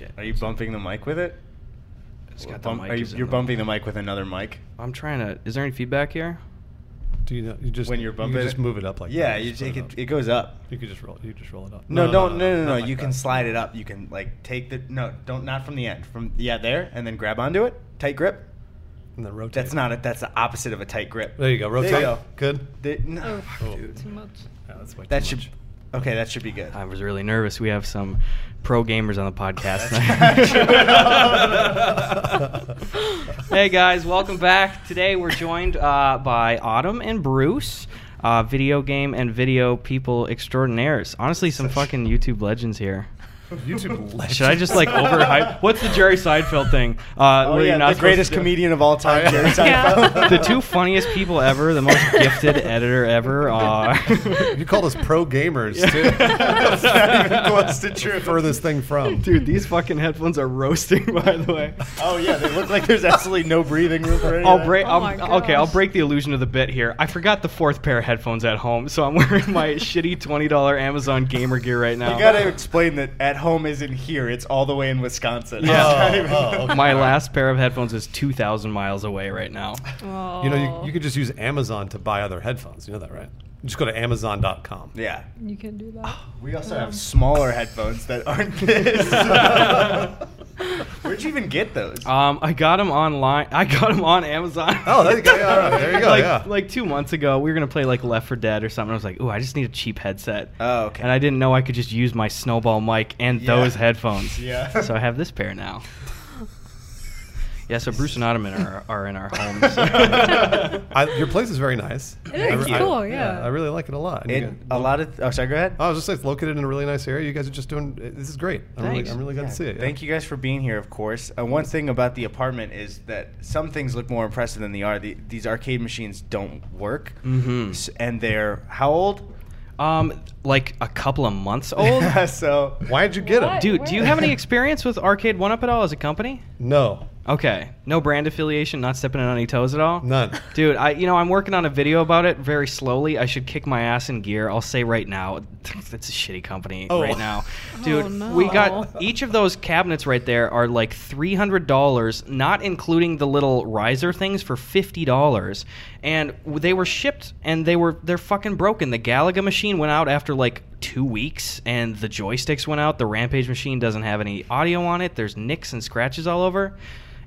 Shit. Are you bumping the mic with it? It's got the Bump- mic are you, is in you're the- bumping the mic with another mic. I'm trying to. Is there any feedback here? Do you know? You just When you're you bumping can just it? move it up like yeah, that. you Just take put it. up. It goes up. You could just roll. You just roll it up. No, don't. No, no, no. not no. like you can that. slide it up. You can like take the no. Don't not from the end. From yeah, there, and then grab onto it. Tight grip. and then rotate. That's not it. That's the opposite of a tight grip. There you go. Rotate. There you go. Good. The- no, Oh, Oh. too much. Yeah, that's way that too should. much. Okay, that should be good. I was really nervous. We have some pro gamers on the podcast. hey guys, welcome back. Today we're joined uh, by Autumn and Bruce, uh, video game and video people extraordinaires. Honestly, some fucking YouTube legends here. YouTube legend. Should I just like overhype? What's the Jerry Seinfeld thing? Uh, Oh where you're yeah, not the greatest comedian of all time, Jerry yeah. Seinfeld. the two funniest people ever, the most gifted editor ever. Uh, you called us pro gamers Yeah. too. That's not even close to true. Furthest thing from. Dude, these fucking headphones are roasting, by the way. Oh yeah, they look like there's absolutely no breathing room for any I'll of break. Oh I'll, okay, I'll break the illusion of the bit here. I forgot the fourth pair of headphones at home, so I'm wearing my shitty twenty dollar Amazon gamer gear right now. You gotta explain that at home isn't here; it's all the way in Wisconsin. Yeah. Oh, oh, okay. my last pair of headphones is two thousand miles away right now. Oh. You know, you, you could just use Amazon to buy other headphones. You know that, right? Just go to Amazon.com. Yeah. You can do that. We also Yeah. have smaller headphones that aren't this. Where'd you even get those? Um, I got them online. I got them on Amazon. Oh, there you go. Yeah. There you go, like, yeah. like two months ago, we were gonna play like Left 4 Dead or something. I was like, "Ooh, I just need a cheap headset." Oh, okay. And I didn't know I could just use my snowball mic and Yeah. those headphones. Yeah. So I have this pair now. Yeah, so Bruce and Autumn are, are in our homes. I, your place is very nice. It I is re- I- cool, yeah. I really like it a lot. And you It, got- a lot of. Oh, sorry. Go ahead. I was just like, it's located in a really nice area. You guys are just doing. This is great. I'm really, Thanks. I'm really glad to see it. yeah. Thank you guys for being here, of course. Uh, one thing about the apartment is that some things look more impressive than they are. The, these arcade machines don't work, Mhm. S- and they're how old? um, like a couple of months old. so Why'd you get them? What? Dude, do you have any experience with Arcade1Up at all as a company? No, Okay, no brand affiliation, not stepping on any toes at all. none. Dude, I you know I'm working on a video about it very slowly. I should kick my ass in gear. I'll say right now, that's a shitty company Oh. right now, dude. Oh, no. We got each of those cabinets right there are like three hundred dollars, not including the little riser things for fifty dollars, and they were shipped and they were they're fucking broken. The Galaga machine went out after like two weeks, and the joysticks went out. The Rampage machine doesn't have any audio on it. There's nicks and scratches all over.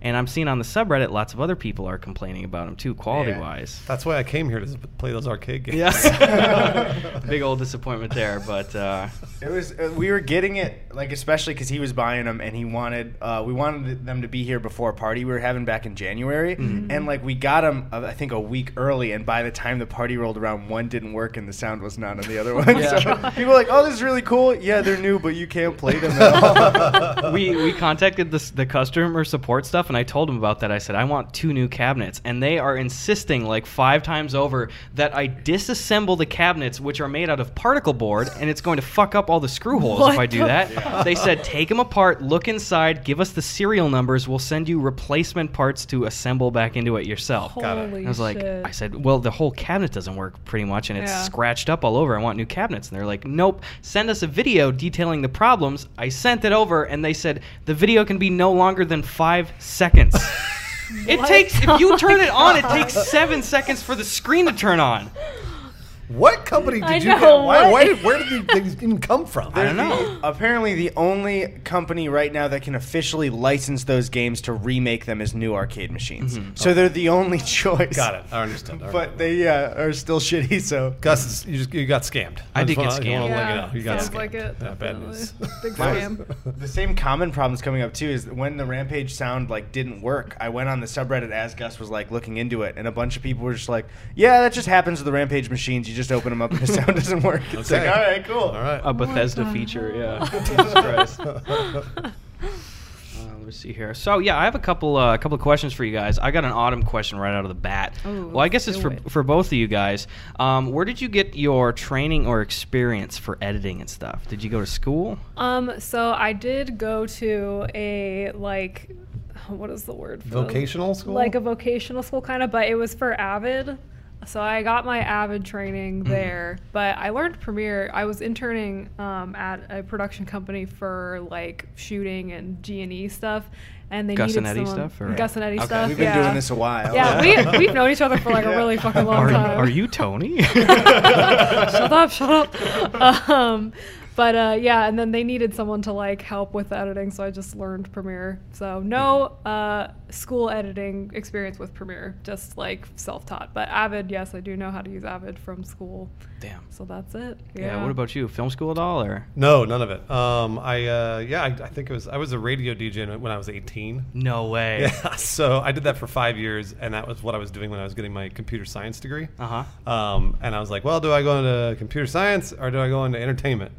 And I'm seeing on the subreddit lots of other people are complaining about them too, quality Yeah. wise. That's why I came here to play those arcade games. Yeah. Big old disappointment there, but uh, It was. Uh, we were getting it like especially because he was buying them and he wanted. Uh, we wanted them to be here before a party we were having back in January, and like we got them uh, I think a week early, and by the time the party rolled around, one didn't work and the sound was not on the other one. Yeah. So people were like, "Oh, this is really cool. Yeah, they're new, but you can't play them at all." we we contacted the, the customer support stuff, and I told them about that. I said I want two new cabinets, and they are insisting like five times over that I disassemble the cabinets, which are made out of particle board, and it's going to fuck up all the screw holes if I do that. fuck? They said take them apart, look inside, give us the serial numbers, we'll send you replacement parts to assemble back into it yourself. Got it. Holy I was like, shit. I said, well, the whole cabinet doesn't work pretty much, and it's Yeah. scratched up all over. I want new cabinets. And they're like, nope, send us a video detailing the problems. I sent it over, and they said the video can be no longer than five seconds. it What? takes, if Oh you my turn it on, it takes seven seconds for the screen to turn on. What company did I you know, get? Why, why did, where did these things even come from? I don't know. apparently, the only company right now that can officially license those games to remake them is new arcade machines. Mm-hmm. So they're the only choice. Got it. I understand. All right. But they yeah, are still shitty. So Gus, it's- you just you got scammed. I did get scammed. wanna you Yeah. You got sounds scammed. like it. Yeah, bad news. Big scam. the same common problems coming up too is when the Rampage sound like didn't work. I went on the subreddit as Gus was like looking into it, and a bunch of people were just like, "Yeah, that just happens with the Rampage machines. You just open them up and the sound doesn't work." It's Okay. like, all right, cool. All right. A Bethesda God. feature, yeah. Jesus Christ. Uh, let me see here. So yeah, I have a couple uh, a couple of questions for you guys. I got an autumn question right out of the bat. Ooh, well, I guess it's for it. for both of you guys. Um, where did you get your training or experience for editing and stuff? Did you go to school? Um, so I did go to a like, what is the word? For those? Vocational school? Like a vocational school kind of, but it was for Avid. So I got my Avid training Mm-hmm. there, but I learned Premiere. I was interning um, at a production company for like shooting and G and E stuff, and they Gus needed and Eddy someone- stuff, or- Gus and Eddy Okay. stuff. We've been yeah. doing this a while. Yeah, we we've known each other for like a really fucking long Are, time. are you Tony? shut up, shut up. Um, but uh, yeah, and then they needed someone to like help with the editing, so I just learned Premiere. So no uh, school editing experience with Premiere, just like self-taught. But Avid, yes, I do know how to use Avid from school. Damn. So that's it. Yeah. What about you? Film school at all, or No, none of it. Um, I uh, yeah, I, I think it was I was a radio DJ when I was 18. no way? Yeah, so I did that for five years, and that was what I was doing when I was getting my computer science degree. Uh huh. Um, and I was like, well, do I go into computer science or do I go into entertainment?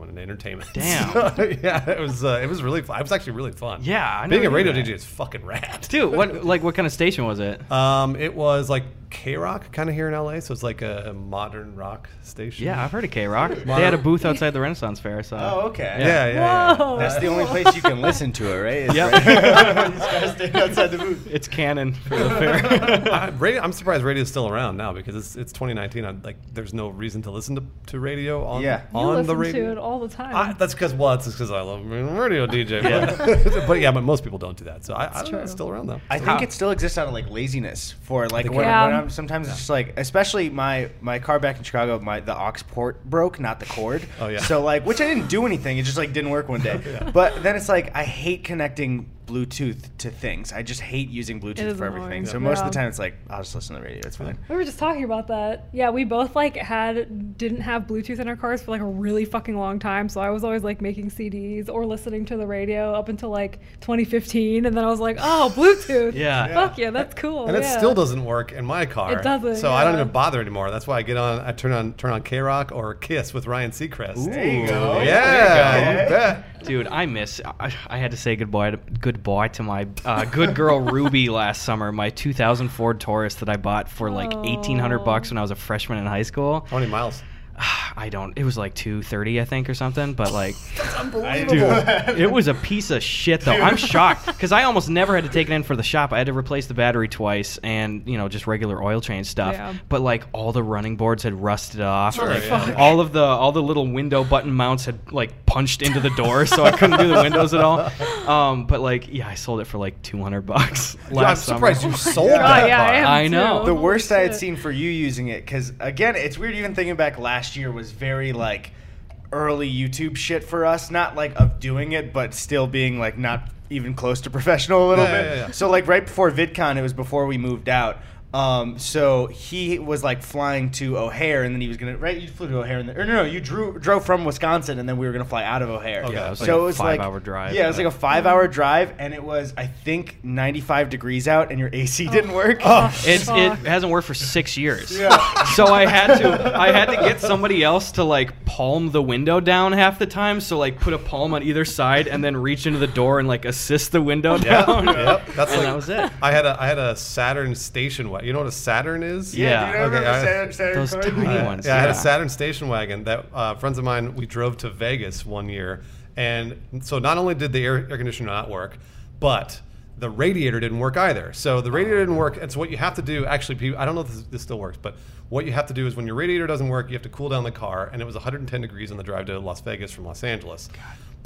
I went into entertainment. Damn. So, yeah, it was uh, it was really fun. It was actually really fun. Yeah, I being a radio that. DJ is fucking rad. Dude, what like what kind of station was it? Um, it was like KROQ, kind of here in LA, so it's like a modern rock station. Yeah, I've heard of KROQ. They had a booth outside the Renaissance Fair. So. Oh, okay. Yeah, yeah, yeah. Whoa. That's the only place you can listen to it, right? Is Yep. right- These guys staying outside the booth. It's canon for the fair. I, radio, I'm surprised radio's still around now because it's it's 2019. I, like, there's no reason to listen to, to radio on Yeah. You on listen the radio. to it all the time. I, that's because well, it's because I love being a radio DJ. Yeah. But, but yeah, but most people don't do that. So I, I It's don't know. It's still around though. I think How- it still exists out of like laziness for like think when, Yeah. when I'm sometimes it's just like especially my my car back in Chicago my the aux port broke not the cord. Oh, yeah. so like which I didn't do anything it just like didn't work one day. But then it's like I hate connecting Bluetooth to things I just hate using Bluetooth for everything annoying. so most of the time it's like I'll just listen to the radio it's fine We were just talking about that. Yeah, we both like had didn't have Bluetooth in our cars for like a really fucking long time. So I was always like making CDs or listening to the radio up until like 2015, and then I was like, oh, Bluetooth. Yeah. Fuck yeah, that's cool. and it yeah. still doesn't work in my car. It doesn't, So I don't even bother anymore. That's why I get on. I turn on turn on KROQ or KIIS with Ryan Seacrest. there you go Ooh. Yeah, There you you bet. Dude, I miss. I, I had to say goodbye to goodbye to my uh, good girl Ruby last summer. My 2000 Ford Taurus that I bought for like 1800 bucks when I was a freshman in high school. How many miles? I don't. It was like 230, I think, or something. But like, I dude, it was a piece of shit though. I'm shocked because I almost never had to take it in for the shop. I had to replace the battery twice and you know just regular oil change stuff. Yeah. But like all the running boards had rusted off. Sure, Like, yeah. All of the all the little window button mounts had like punched into the door, so I couldn't do the windows at all. Um, but like, yeah, I sold it for like 200 bucks I'm last surprised summer. you sold God, that yeah, I car. am I know. the too. worst I had Shit. seen for you using it because again it's weird even thinking back last year was very like early youtube shit for us. Not like of doing it but still being like not even close to professional a little Yeah, bit. yeah, yeah. so like right before vidcon it was before we moved out um, so he was like flying to O'Hare, and then he was gonna right. You flew to O'Hare, and then, or no, no, you drew drove from Wisconsin, and then we were gonna fly out of O'Hare. Okay. Yeah, it was so like a it was like five-hour drive. Yeah, it was like a five-hour drive, and it was I think 95 degrees out, and your AC didn't work. It's, it hasn't worked for six years. Yeah. So I had to I had to get somebody else to like palm the window down half the time. So like put a palm on either side and then reach into the door and like assist the window Yeah, down. yep. That's and like that was it. I had a I had a Saturn station wagon. You know what a Saturn is? Yeah. do you remember Okay, I- Saturn- Saturn Those cars? tiny Yeah, ones. Yeah, I had a. Saturn station wagon that uh, friends of mine. We drove to Vegas one year, and so not only did the air, air conditioner not work, but the radiator didn't work either. So the radiator didn't work, and so what you have to do, actually, I don't know if this, this still works, but what you have to do is when your radiator doesn't work, you have to cool down the car, and it was 110 degrees on the drive to Las Vegas from Los Angeles.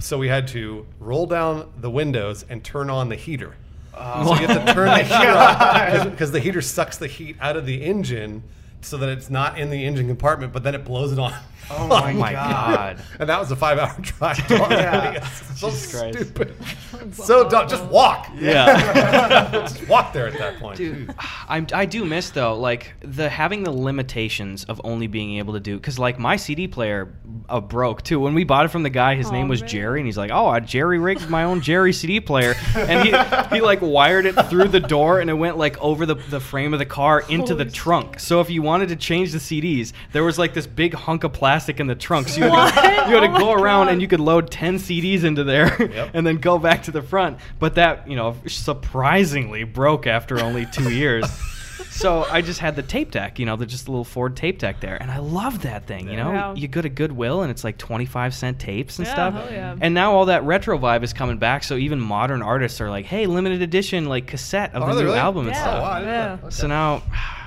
So we had to roll down the windows and turn on the heater. So you have to turn the oh heater on because the heater sucks the heat out of the engine so that it's not in the engine compartment, but then it blows it on. Oh my, Oh my god. And that was a five-hour drive. To Las Yeah. Vegas. So Jesus stupid. so dumb. Just walk. Yeah. Just walk there at that point. Dude, I'm, I do miss though, like the having the limitations of only being able to do because like my CD player uh, broke too. When we bought it from the guy, his Aw, name was man. Jerry, and he's like, "Oh, I jerry rigged my own Jerry CD player," and he he like wired it through the door, and it went like over the the frame of the car into the trunk. So if you wanted to change the CDs, there was like this big hunk of plastic in the trunk. So you had to, you had to Oh go around God. and you could load ten CDs into there, Yep. and then go back to the front. But that you know surprisingly broke after only two years. So I just had the tape deck, you know, the just a little Ford tape deck there, and I love that thing. You know, Yeah. you go to Goodwill and it's like twenty five cent tapes and Yeah, stuff. hell yeah. And now all that retro vibe is coming back. So even modern artists are like, "Hey, limited edition like cassette of Oh, the new really? album and stuff." Oh, wow, I didn't know Yeah. Okay. So now,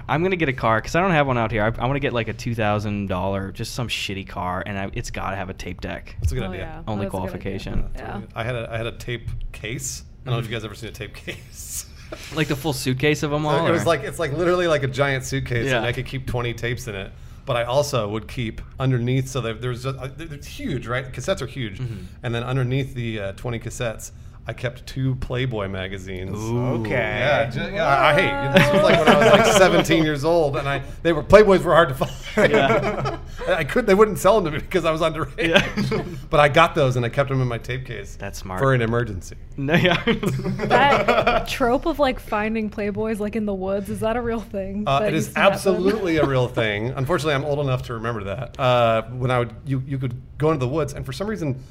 I'm gonna get a car because I don't have one out here. I, I want to get like a two thousand dollar, just some shitty car, and I, it's got to have a tape deck. That's a good Oh, idea. yeah. Only That's a idea. qualification. Yeah. I had a I had a tape case. I don't know if you guys ever seen a tape case. Like the full suitcase of them all. it was like it's like literally like a giant suitcase, Yeah. and I could keep 20 tapes in it. But I also would keep underneath, so that there's just, uh, it's huge, right? Cassettes are huge, Mm-hmm. and then underneath the uh, 20 cassettes, I kept two Playboy magazines. Okay. Yeah, ju- yeah, I I hate. This was like when I was like 17 years old, and I they were Playboys were hard to find. Yeah. I could they wouldn't sell them to me because I was underage. Yeah. but I got those and I kept them in my tape case. That's smart. for an emergency. no, yeah. That trope of like finding playboys like in the woods is that a real thing? Uh, it is used to happen? absolutely a real thing. Unfortunately, I'm old enough to remember that. Uh, when I would, you you could go into the woods, and for some reason,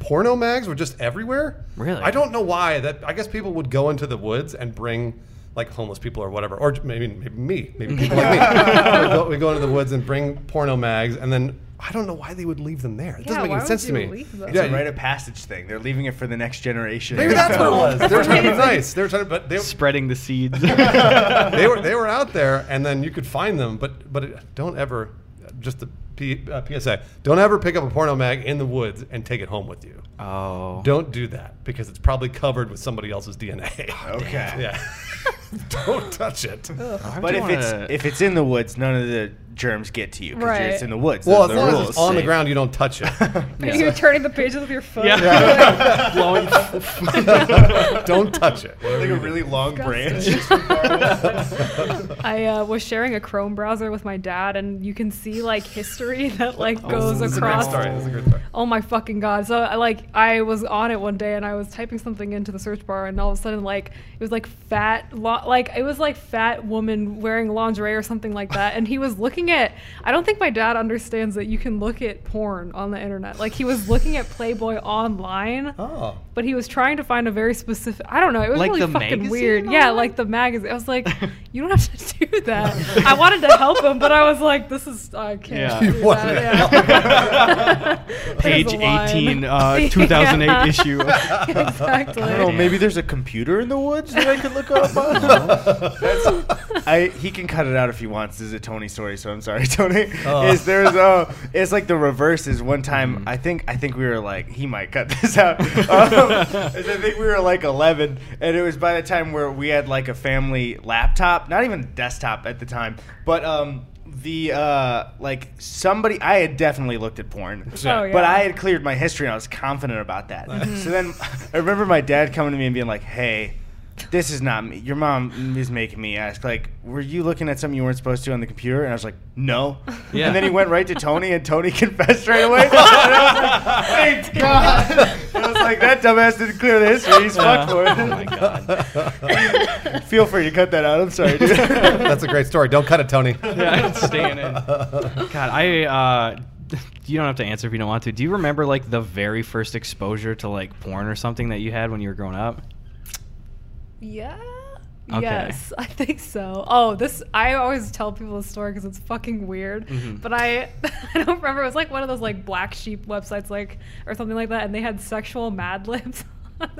porno mags were just everywhere. Really? I don't know why. That I guess people would go into the woods and bring like homeless people or whatever, or maybe maybe me, maybe people like me. We go, go into the woods and bring porno mags, and then I don't know why they would leave them there. It Yeah, doesn't make any sense to me. leave? It's Yeah, a you- rite of passage thing. They're leaving it for the next generation. Maybe that's what it was. They were trying to be nice. They were trying to, but they, Spreading the seeds. they were they were out there, and then you could find them. But but it, don't ever, just the P, uh, PSA, don't ever pick up a porno mag in the woods and take it home with you. oh. Don't do that because it's probably covered with somebody else's DNA. Okay. yeah, don't touch it. But if wanna- it's if it's in the woods, none of the germs get to you because Right. it's in the woods. Well, Those as are long the as it's rules. on the ground, you don't touch it. You're turning the pages with your foot. Yeah. blowing. don't touch it. like a really long branch. I uh, was sharing a Chrome browser with my dad, and you can see like history that like goes this is a great across. story. This is a great story. Oh my fucking god! So I like I was on it one day and I was typing something into the search bar and all of a sudden like it was like fat lo- like it was like fat woman wearing lingerie or something like that and he was looking at I don't think my dad understands that you can look at porn on the internet like he was looking at Playboy online Oh. but he was trying to find a very specific I don't know it was Like really the fucking magazine weird yeah like the magazine I was like you don't have to do that I wanted to help him but I was like this is I can't Yeah. do that yeah. Page There's 18, uh, 2008 Yeah. issue. exactly. I don't know. Maybe there's a computer in the woods that I could look up. on? I he can cut it out if he wants. This is a Tony story, so I'm sorry, Tony. Oh. Is there's a it's like the reverse. Is one time I think I think we were like he might cut this out. Um, is I think we were like 11, and it was by the time where we had like a family laptop, not even desktop at the time, but um the uh like somebody I had definitely looked at porn. Oh, yeah. But I had cleared my history and I was confident about that. so then I remember my dad coming to me and being like, "Hey, this is not me. Your mom is making me ask like, were you looking at something you weren't supposed to on the computer?" And I was like, "No." Yeah. And then he went right to Tony and Tony confessed right away. and I was like, "Thank God." I was like, "That dumbass didn't clear the history. He's fucked for it." Oh my god. Feel free to cut that out. I'm sorry, dude. That's a great story. Don't cut it, Tony. Yeah, it's staying in. God, I. Uh, you don't have to answer if you don't want to. Do you remember like the very first exposure to like porn or something that you had when you were growing up? Yeah. Okay. Yes, I think so. Oh, this I always tell people this story because it's fucking weird. Mhm. But I I don't remember. It was like one of those like black sheep websites, like or something like that, and they had sexual Mad Libs.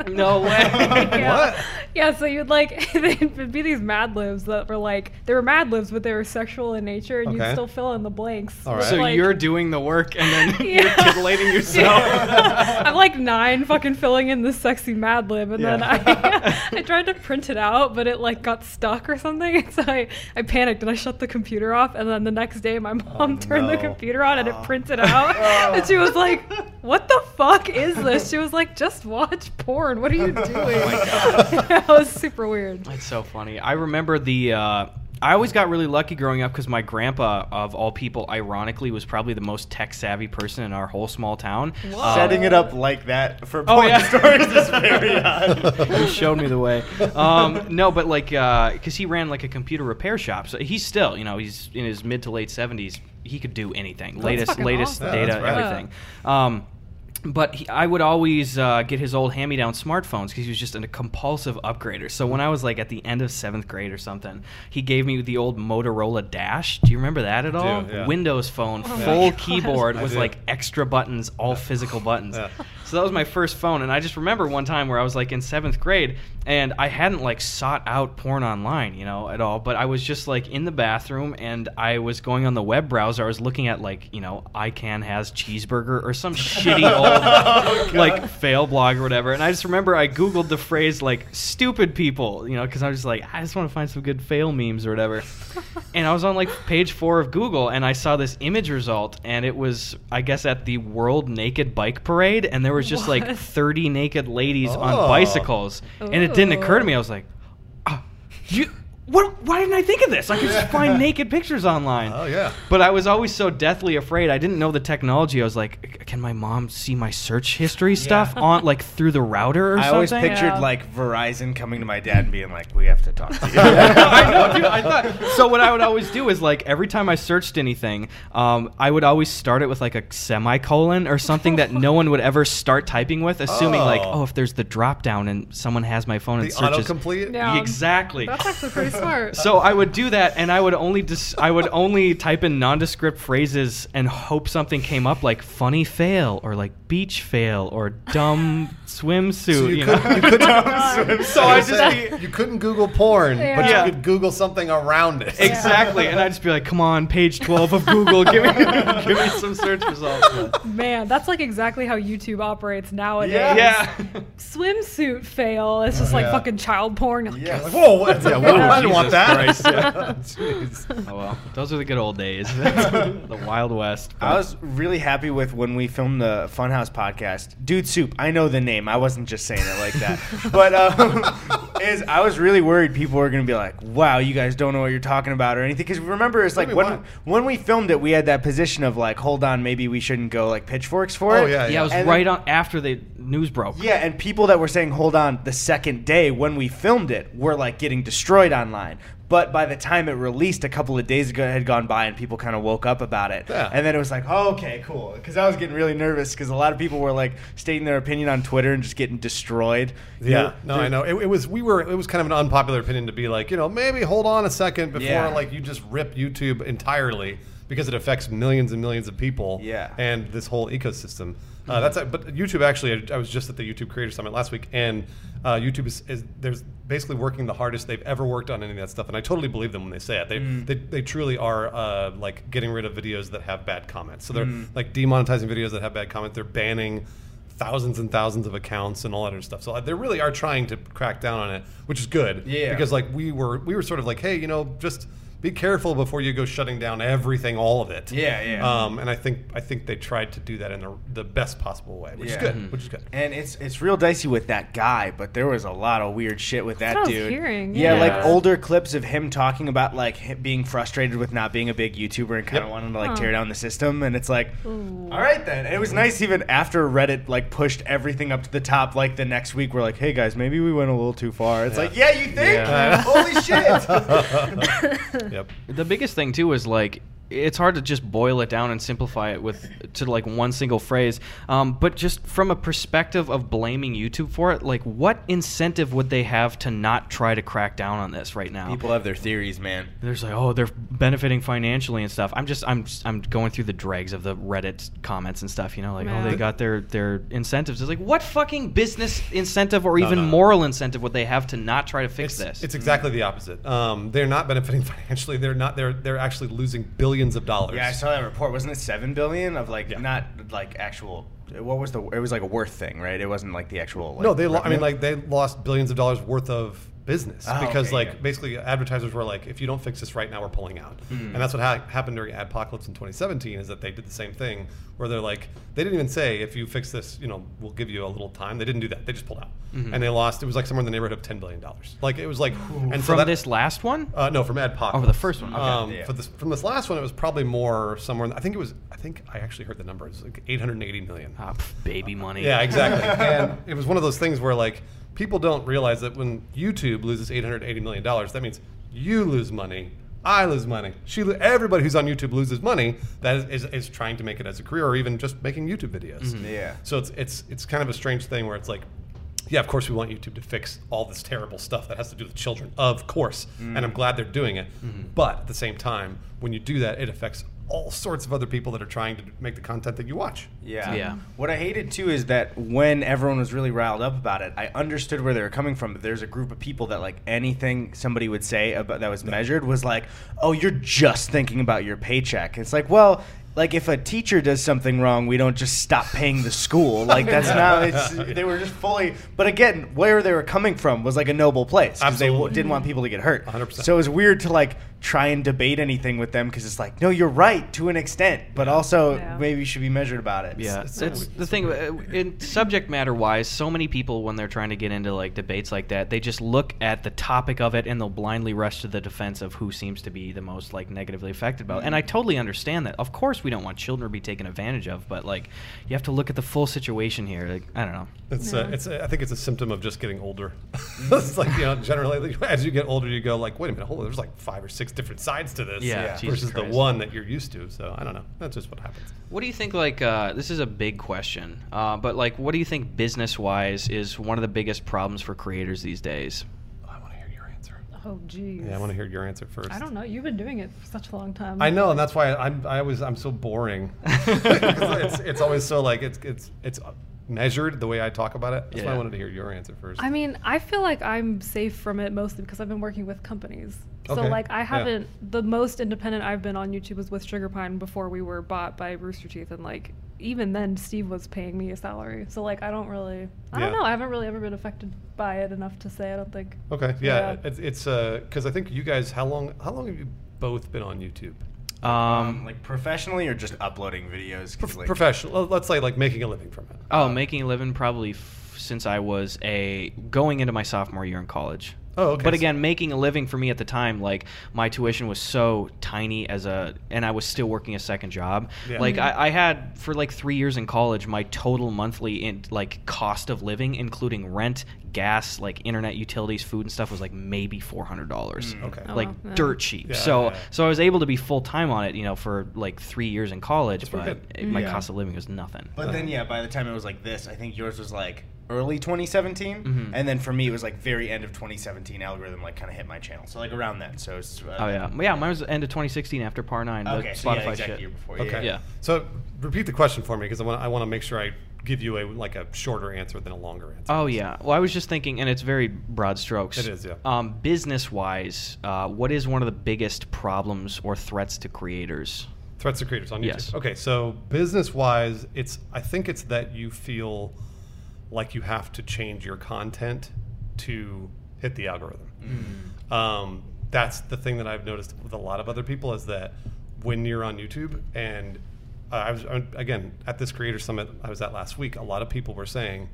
No way. yeah. What? Yeah, so you'd like they'd be these Mad Libs that were like they were Mad Libs, but they were sexual in nature, and Okay. you'd still fill in the blanks. All with, right. So like- you're doing the work and then you're titillating yourself. Yeah. I'm like nine fucking filling in this sexy Mad Lib, and then I, I tried to print it out, but it like got stuck or something. So I, I panicked and I shut the computer off. And then the next day, my oh, mom turned the computer on and it ah. printed out. And she was like, "What the fuck is this?" She was like, "Just watch porn. What are you doing?" oh that was super weird. That's so funny. I remember the. Uh, I always got really lucky growing up because my grandpa, of all people, ironically, was probably the most tech savvy person in our whole small town. Whoa. Setting it up like that for Oh, porn yeah. stories is very odd. he showed me the way. Um, no, but like, because he ran like a computer repair shop, so he's still, you know, he's in his mid to late seventies. He could do anything. latest, latest awesome. Data, that's rad. everything. Um, but he, I would always uh, get his old hand-me-down smartphones because he was just a compulsive upgrader. So when I was like at the end of seventh grade or something, he gave me the old Motorola Dash. Do you remember that at all? yeah. Windows phone, Oh full keyboard I with do. like extra buttons, all physical buttons. Yeah. So that was my first phone, and I just remember one time where I was like in seventh grade, and I hadn't like sought out porn online, you know, at all. But I was just like in the bathroom, and I was going on the web browser. I was looking at like you know, I Can Has Cheezburger or some shitty old like fail blog or whatever. And I just remember I googled the phrase like stupid people, you know, because I was just like I just want to find some good fail memes or whatever. and I was on like page four of Google, and I saw this image result, and it was I guess at the World Naked Bike Parade, and there was just like 30 naked ladies Oh. on bicycles, and it didn't occur to me. I was like, oh, you. What? Why didn't I think of this? I could just find naked pictures online. Oh yeah. But I was always so deathly afraid. I didn't know the technology. I was like, can my mom see my search history stuff on like through the router or I something? always pictured Yeah. like Verizon coming to my dad and being like, "We have to talk to you." I know, dude. I thought so. What I would always do is like every time I searched anything, um, I would always start it with like a semicolon or something that no one would ever start typing with, assuming like, Oh. oh, if there's the drop down and someone has my phone The and searches. autocomplete. Yeah. Exactly. That's actually pretty smart. So I would do that, and I would only dis- I would only type in nondescript phrases and hope something came up like funny fail or like beach fail or dumb swimsuit. So you, you could, know? you couldn't. So I just say you couldn't Google porn, but Yeah. you could Google something around it. Exactly, and I'd just be like, "Come on, page twelve of Google, give me, give me some search results." Man, that's like exactly how YouTube operates nowadays. Yeah, Swimsuit fail. It's just like Yeah. fucking child porn. You're like, Yeah. Like, whoa, what? Yeah, whoa, I didn't want that. Christ, Yeah. Jeez. oh well, those are the good old days, the Wild West. I was really happy with when we filmed the Funhouse podcast. Dude Soup, I know the name. I wasn't just saying it like that. but um, is I was really worried people were going to be like, "Wow, you guys don't know what you're talking about" or anything. Because remember, it's like Maybe when why? when we filmed it, we had that position of like, "Hold on, maybe we shouldn't go like pitchforks for Oh, it." yeah, yeah, it was And right then- on after the news broke. Yeah, and people that were saying "hold on" the second day when we filmed it were like getting destroyed online. But by the time it released, a couple of days ago it had gone by, and people kind of woke up about it. Yeah. And then it was like, oh, okay, cool. Because I was getting really nervous because a lot of people were like stating their opinion on Twitter and just getting destroyed. You Yeah, no, I know. It, it was we were it was kind of an unpopular opinion to be like, you know, maybe hold on a second before Yeah. like you just rip YouTube entirely because it affects millions and millions of people. Yeah. and this whole ecosystem. Uh, that's but YouTube actually. I, I was just at the YouTube Creator Summit last week, and uh, YouTube is, is there's basically working the hardest they've ever worked on any of that stuff, and I totally believe them when they say it. They they, they truly are uh, like getting rid of videos that have bad comments. So they're like demonetizing videos that have bad comments. They're banning thousands and thousands of accounts and all that other stuff. So uh, they really are trying to crack down on it, which is good. Yeah. Because like we were we were sort of like, hey, you know, just be careful before you go shutting down everything, all of it. Yeah, yeah. Um, and I think I think they tried to do that in the, the best possible way, which Yeah. is good. Mhm. Which is good. And it's it's real dicey with that guy, but there was a lot of weird shit with that what I was dude. hearing, yeah, yeah. like older clips of him talking about like being frustrated with not being a big YouTuber and kind of Yep. wanting to like Huh. tear down the system. And it's like, Ooh. all right then. And it was nice even after Reddit like pushed everything up to the top. Like the next week, we're like, hey guys, maybe we went a little too far. It's Yeah. like, yeah, you think? Yeah. Holy shit! Yep. The biggest thing too is like it's hard to just boil it down and simplify it with to like one single phrase. Um, but just from a perspective of blaming YouTube for it, like what incentive would they have to not try to crack down on this right now? People have their theories, man. There's like, oh, they're benefiting financially and stuff. I'm just, I'm, I'm going through the dregs of the Reddit comments and stuff. You know, like, oh, they got their their incentives. It's like, what fucking business incentive or No, even no, no. moral incentive would they have to not try to fix It's, this? it's exactly the opposite. Um, they're not benefiting financially. They're not. They're they're actually losing billions of dollars. Yeah, I saw that report. Wasn't it seven billion of like Yeah. not like actual? What was the? It was like a worth thing, right? It wasn't like the actual. Like, no, they. Lo- I mean, like they lost billions of dollars worth of business Oh, because, okay, like, yeah. basically, advertisers were like, "If you don't fix this right now, we're pulling out." Mm. And that's what ha- happened during Adpocalypse in 2017. Is that they did the same thing where they're like, they didn't even say, "If you fix this, you know, we'll give you a little time." They didn't do that. They just pulled out, and they lost. It was like somewhere in the neighborhood of 10 billion dollars. Like it was like, and so From that- this last one? Uh, no, from Adpocalypse. Oh, the first one. Okay. Um, Yeah. For this, from this last one, it was probably more somewhere. I think it was. I think I actually heard the number. It was like 880 million. Ah, pff, baby money. Yeah, exactly. and it was one of those things where like people don't realize that when YouTube loses 880 million dollars, that means you lose money I lose money. She, lo- everybody who's on YouTube loses money. That is, is, is trying to make it as a career, or even just making YouTube videos. Mm-hmm. Yeah. So it's it's it's kind of a strange thing where it's like, yeah, of course we want YouTube to fix all this terrible stuff that has to do with children, of course, and mm. I'm glad they're doing it. Mm-hmm. But at the same time, when you do that, it affects all sorts of other people that are trying to make the content that you watch. Yeah. Yeah. What I hated too is that when everyone was really riled up about it, I understood where they were coming from. But there's a group of people that like anything somebody would say about that was measured was like, "Oh, you're just thinking about your paycheck." It's like, well. Like if a teacher does something wrong, we don't just stop paying the school. Like that's not. It's, they were just fully. But again, where they were coming from was like a noble place because they w- didn't want people to get hurt. 100%. So it was weird to like try and debate anything with them because it's like, no, you're right to an extent, but also Yeah. maybe you should be measured about it. Yeah, It's- it's, it's- the thing. uh, In subject matter wise, so many people when they're trying to get into like debates like that, they just look at the topic of it and they'll blindly rush to the defense of who seems to be the most like negatively affected by it. And I totally understand that. Of course, we don't want children to be taken advantage of, but like you have to look at the full situation here. Like, I don't know. It's Yeah. uh, it's uh, I think it's a symptom of just getting older. it's like you know generally as you get older you go like wait a minute hold on there's like five or six different sides to this Yeah, Yeah. Jesus versus the one that you're used to. So I don't know. That's just what happens. What do you think? Like, uh, this is a big question, uh, but like, what do you think business wise is one of the biggest problems for creators these days? I want to hear your answer. Oh, geez. Yeah, I want to hear your answer first. I don't know. You've been doing it for such a long time. I know, and that's why I'm. I always. I'm so boring. it's, it's always so like it's it's it's measured the way I talk about it. That's why I wanted to hear your answer first. I mean, I feel like I'm safe from it mostly because I've been working with companies. So Okay, like I haven't the most independent I've been on YouTube was with Sugar Pine before we were bought by Rooster Teeth and like even then Steve was paying me a salary. So like I don't really I don't know. I haven't really ever been affected by it enough to say I don't think. okay, yeah, Yeah. it's it's uh, because I think you guys. How long? How long have you both been on YouTube? Um, Um, like professionally or just uploading videos? 'Cause, like, Professional. Let's say like making a living from it. oh, making a living probably f- since I was a going into my sophomore year in college. Oh, okay. But again, making a living for me at the time, like my tuition was so tiny as a, and I was still working a second job. Yeah. Like mm-hmm. I, I had for like three years in college, my total monthly in like cost of living, including rent, gas, like internet utilities, food and stuff, was like maybe four hundred dollars. Mm, okay. Oh, Like wow. Yeah. dirt cheap. Yeah, so yeah, yeah. so I was able to be full time on it, you know, for like three years in college, That's but it- my Yeah. cost of living was nothing. But then, yeah, by the time it was like this, I think yours was like early 2017, Mhm. and then for me it was like very end of 2017. Algorithm like kind of hit my channel, so like around then. So it's uh, Oh yeah, yeah. Mine was end of 2016 after Par Nine. the Okay, so Spotify yeah, exactly shit. year before. Okay. Yeah. So repeat the question for me because I want I want to make sure I give you a like a shorter answer than a longer answer. Oh yeah. Well, I was just thinking, and it's very broad strokes. It is, yeah. Um, business wise, uh, what is one of the biggest problems or threats to creators? Threats to creators on YouTube. Yes. Okay, so business wise, it's I think it's that you feel like you have to change your content to hit the algorithm. Um, that's the thing that I've noticed with a lot of other people is that when you're on YouTube and uh, I was again at this creator summit I was at last week, a lot of people were saying,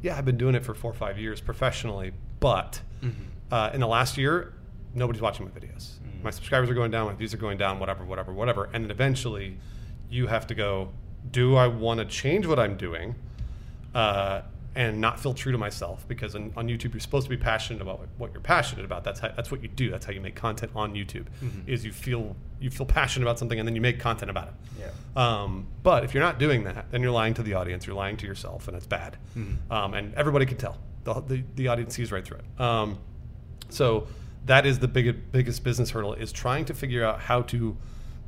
"Yeah, I've been doing it for four or five years professionally, but uh, in the last year, nobody's watching my videos. My subscribers are going down, my views are going down, whatever, whatever, whatever." And then eventually, you have to go, "Do I want to change what I'm doing?" uh, and not feel true to myself because on, on YouTube you're supposed to be passionate about what, you're passionate about. That's how, that's what you do. That's how you make content on YouTube. Is you feel you feel passionate about something and then you make content about it. Yeah. Um, but if you're not doing that, then you're lying to the audience. You're lying to yourself, and it's bad. Um, and everybody can tell. The, the, the audience sees right through it. Um, so that is the big, biggest business hurdle is trying to figure out how to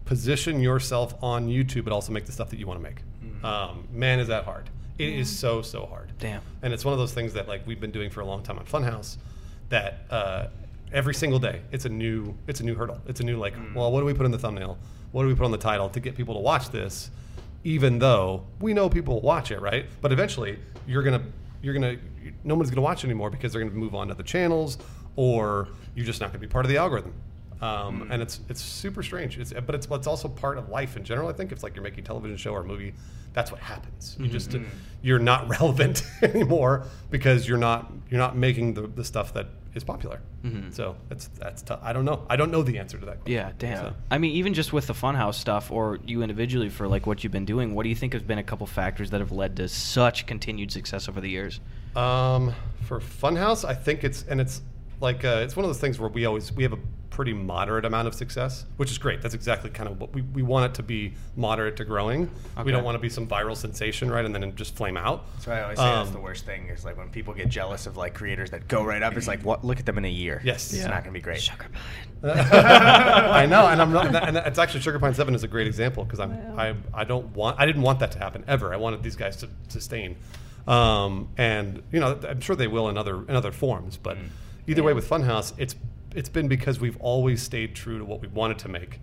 position yourself on YouTube, but also make the stuff that you want to make. Um, man, is that hard. It is so, so hard. Damn. And it's one of those things that like we've been doing for a long time on Funhouse that uh, every single day it's a new it's a new hurdle. It's a new like, well, what do we put in the thumbnail? What do we put on the title to get people to watch this? Even though we know people will watch it, right? But eventually you're gonna you're gonna no one's gonna watch anymore because they're gonna move on to other channels or you're just not gonna be part of the algorithm. Um, And it's it's super strange. It's but it's it's also part of life in general. I think it's like you're making a television show or a movie. That's what happens. You just you're not relevant anymore because you're not you're not making the, the stuff that is popular. So that's that's tough. I don't know. I don't know the answer to that. Question. Yeah, damn. So- I mean, even just with the Funhouse stuff, or you individually for like what you've been doing, what do you think has been a couple factors that have led to such continued success over the years? Um, for Funhouse, I think it's and it's like uh, it's one of those things where we always we have a pretty moderate amount of success, which is great. That's exactly kind of what we, we want it to be moderate to growing. Okay. We don't want to be some viral sensation, right? And then just flame out. That's why I always say that's Um, the worst thing is like when people get jealous of like creators that go right up. It's like, what? Look at them in a year. Yes. it's Yeah. not gonna be great. Sugar pine. I know, and I'm not. And it's actually Sugar Pine Seven is a great example because I'm I I don't want I didn't want that to happen ever. I wanted these guys to sustain, um, and you know I'm sure they will in other in other forms. But either way, with Funhouse, it's it's been because we've always stayed true to what we wanted to make,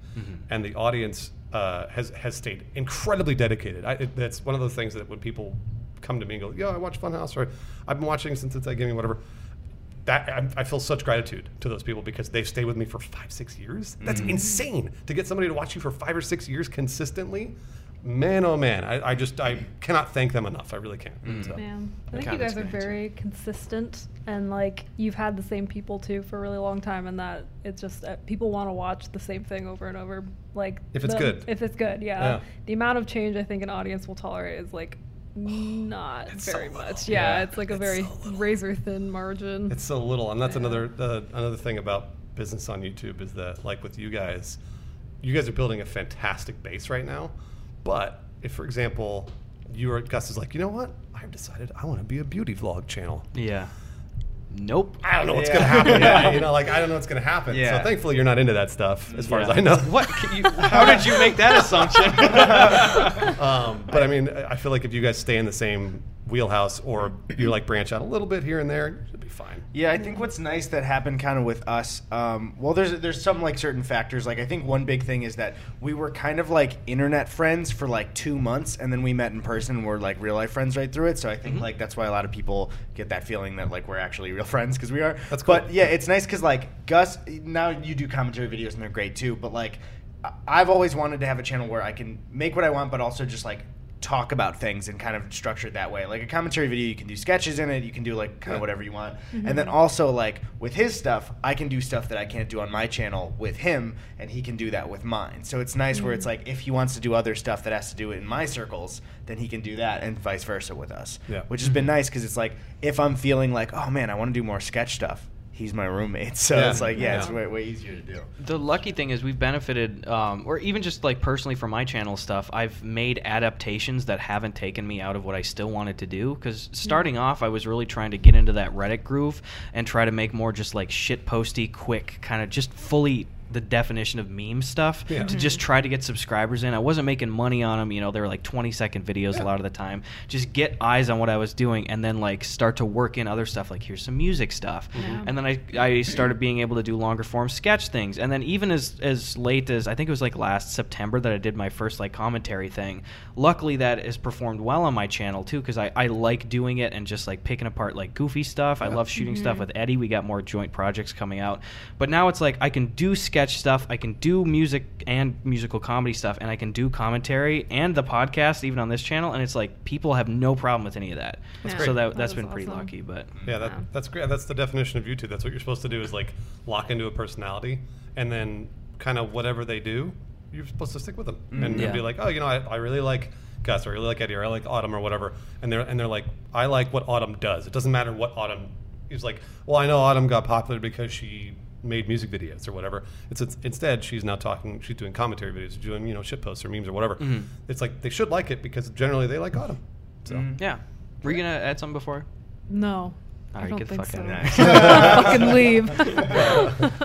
and the audience uh, has has stayed incredibly dedicated. I, it, that's one of those things that when people come to me and go, "Yeah, I watch Funhouse," or "I've been watching since Inside Gaming," whatever that I, I feel such gratitude to those people because they've stayed with me for five, six years. That's insane to get somebody to watch you for five or six years consistently. Man, oh man, I, I just I cannot thank them enough. I really can't. So. Man, I think you guys are great. very consistent, and like you've had the same people too for a really long time, and that it's just uh, people want to watch the same thing over and over. Like If it's the- good. if it's good, yeah. Yeah. The amount of change I think an audience will tolerate is like not It's very little. much. Yeah, Yeah, it's like a it's very so razor thin margin. It's so little, and that's Yeah. another uh, another thing about business on YouTube is that like with you guys, you guys are building a fantastic base right now. But if, for example, you are Gus is like, you know what? I've decided I want to be a beauty vlog channel. Yeah. Nope. I don't know what's Yeah. gonna happen. yeah, you know, like I don't know what's gonna happen. Yeah. So thankfully, you're not into that stuff, as far as I know. What? Can you, how did you make that assumption? um, but I mean, I I feel like if you guys stay in the same wheelhouse, or you like branch out a little bit here and there, it'll be fine. Yeah, I think what's nice that happened kind of with us. Um, well, there's there's some like certain factors. Like I think one big thing is that we were kind of like internet friends for like two months, and then we met in person. and We're like real life friends right through it. So I think like that's why a lot of people get that feeling that like we're actually real friends because we are. That's cool. But yeah, it's nice because like Gus, now you do commentary videos and they're great too. But like, I've always wanted to have a channel where I can make what I want, but also just like talk about things and kind of structure it that way. Like a commentary video, you can do sketches in it, you can do like kind of whatever you want. Mm-hmm. And then also like with his stuff, I can do stuff that I can't do on my channel with him and he can do that with mine. So it's nice where it's mm-hmm. like if he wants to do other stuff that has to do it in my circles, then he can do that and vice versa with us. Yeah. Which has mm-hmm. been nice cuz it's like if I'm feeling like, "Oh man, I want to do more sketch stuff." He's my roommate. So Yeah. it's like, yeah, it's way, way easier to do. The lucky thing is we've benefited, um, or even just like personally for my channel stuff, I've made adaptations that haven't taken me out of what I still wanted to do. Because starting off, I was really trying to get into that Reddit groove and try to make more just like shit posty, quick, kind of just fully the definition of meme stuff Yeah. to just mm-hmm. try to get subscribers in. I wasn't making money on them, you know, they were like 20 second videos a lot of the time. Just get eyes on what I was doing and then like start to work in other stuff like here's some music stuff. Mm-hmm. Yeah. And then I, I started being able to do longer form sketch things. And then even as as late as I think it was like last September that I did my first like commentary thing. Luckily that has performed well on my channel too because I, I like doing it and just like picking apart like goofy stuff. I love shooting mm-hmm. stuff with Eddy. We got more joint projects coming out. But now it's like I can do sketch stuff, I can do music and musical comedy stuff, and I can do commentary and the podcast even on this channel. And it's like people have no problem with any of that. That's so great. that, That that's is been pretty lucky. But Yeah, that, Yeah. that's great. That's the definition of YouTube. That's what you're supposed to do is like lock into a personality, and then kind of whatever they do, you're supposed to stick with them mm-hmm. and, and Yeah. be like, oh, you know, I, I really like Gus, or I really like Eddy, or I like Autumn, or whatever. And they're and they're like, I like what Autumn does. It doesn't matter what Autumn is like. Well, I know Autumn got popular because she made music videos or whatever. It's, it's instead she's now talking. She's doing commentary videos, doing you know shit posts or memes or whatever. Mhm. It's like they should like it because generally they like Autumn. So. Mhm. yeah. Were you gonna add something before? No. All I right, don't get the fuck so. out of Fucking leave.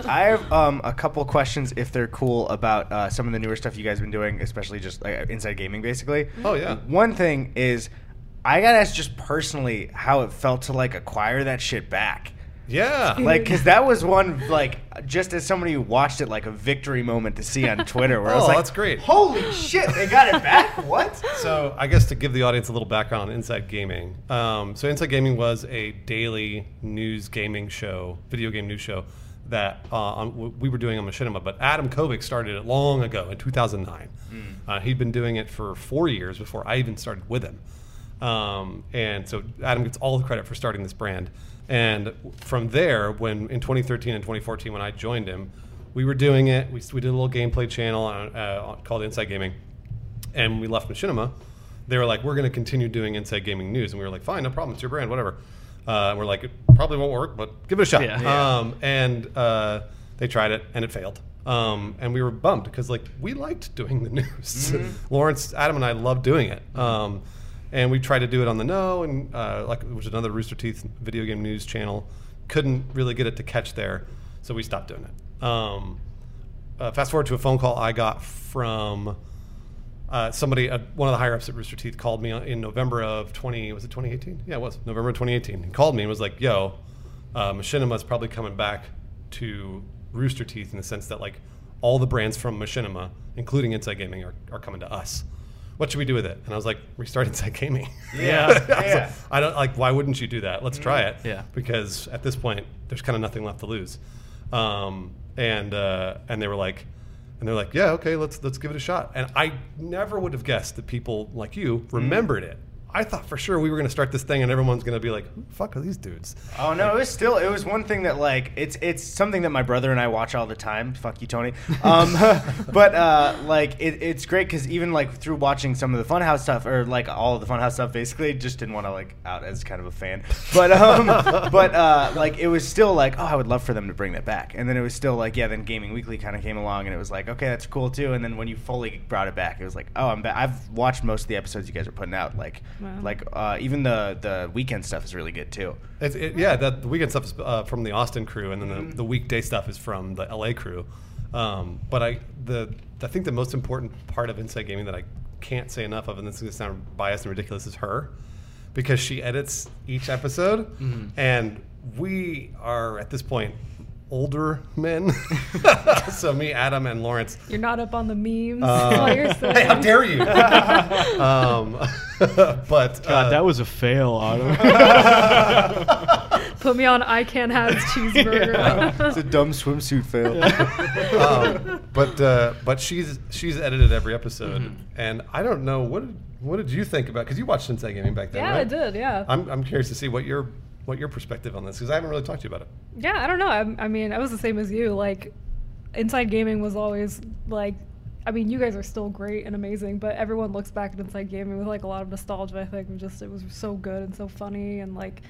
I have um, a couple questions, if they're cool, about uh, some of the newer stuff you guys have been doing, especially just like, inside gaming, basically. Oh, yeah. One thing is, I gotta ask just personally how it felt to like acquire that shit back. Yeah. Like, cause that was one like just as somebody who watched it, like a victory moment to see on Twitter, where I was Oh, like, that's great. Holy shit, they got it back! What? So I guess to give the audience a little background on Inside Gaming. Um, so Inside Gaming was a daily news gaming show, video game news show that uh, on, we were doing on Machinima. But Adam Kovic started it long ago in 2009. Uh, he'd been doing it for four years before I even started with him. Um, and so Adam gets all the credit for starting this brand. And from there, when in 2013 and 2014, when I joined him, we were doing it. We, we did a little gameplay channel on, uh, called Inside Gaming and we left Machinima, they were like, "We're going to continue doing Inside Gaming News," and we were like, "Fine, no problem. It's your brand, whatever." Uh, we're like, "It probably won't work, but give it a shot." Yeah. Yeah. Um, and uh, They tried it and it failed. Um, and we were bummed because like we liked doing the news. Lawrence, Adam, and I loved doing it. Um, and we tried to do it on the Know and uh, like which is another Rooster Teeth video game news channel. Couldn't really get it to catch there, so we stopped doing it. Um, uh, fast forward to a phone call I got from uh, somebody, uh, one of the higher ups at Rooster Teeth, called me in November of 20. Was it 2018? Yeah, it was November 2018. He called me and was like, "Yo, uh, Machinima is probably coming back to Rooster Teeth in the sense that like all the brands from Machinima, including Inside Gaming, are, are coming to us. What should we do with it?" And I was like, "Restart Inside Gaming." Yeah. I, like, I don't like. Why wouldn't you do that? Let's try it. Yeah. Because at this point, there's kind of nothing left to lose. Um, and uh, and they were like, and they're like, yeah, okay, let's let's give it a shot. And I never would have guessed that people like you remembered it. I thought for sure we were going to start this thing and everyone's going to be like, who the fuck are these dudes? Oh no, it was still it was one thing that like it's it's something that my brother and I watch all the time. Fuck you, Tony. Um, but uh, like it, it's great because even like through watching some of the Funhouse stuff or like all of the Funhouse stuff, basically just didn't want to like out as kind of a fan. But um, but uh, like it was still like oh I would love for them to bring that back. And then it was still like yeah then Gaming Weekly kind of came along and it was like okay that's cool too. And then when you fully brought it back, it was like oh I'm ba- I've watched most of the episodes you guys are putting out. Like Wow. like uh, even the the weekend stuff is really good too. It's, it, yeah, that the weekend stuff is uh, from the Austin crew, and then Mm-hmm. the, the weekday stuff is from the LA crew. Um, but I the I think the most important part of Inside Gaming that I can't say enough of, and this is going to sound biased and ridiculous, is her, because she edits each episode, Mm-hmm. and we are at this point older men. so me, Adam, and Lawrence. You're not up on the memes Uh, while you're. Hey, how dare you? um, but uh, God, that was a fail, Adam. Put me on I Can Has Cheezburger. it's a dumb swimsuit fail. um, but uh, but she's she's edited every episode, and I don't know what did, what did you think about because you watched Inside Gaming back then, yeah, right? I did. Yeah. I'm, I'm curious to see what your what your perspective on this because I haven't really talked to you about it. Yeah, I don't know. I, I mean, I was the same as you. Like, Inside Gaming was always like, I mean, you guys are still great and amazing, but everyone looks back at Inside Gaming with like a lot of nostalgia. I think just it was so good and so funny and like.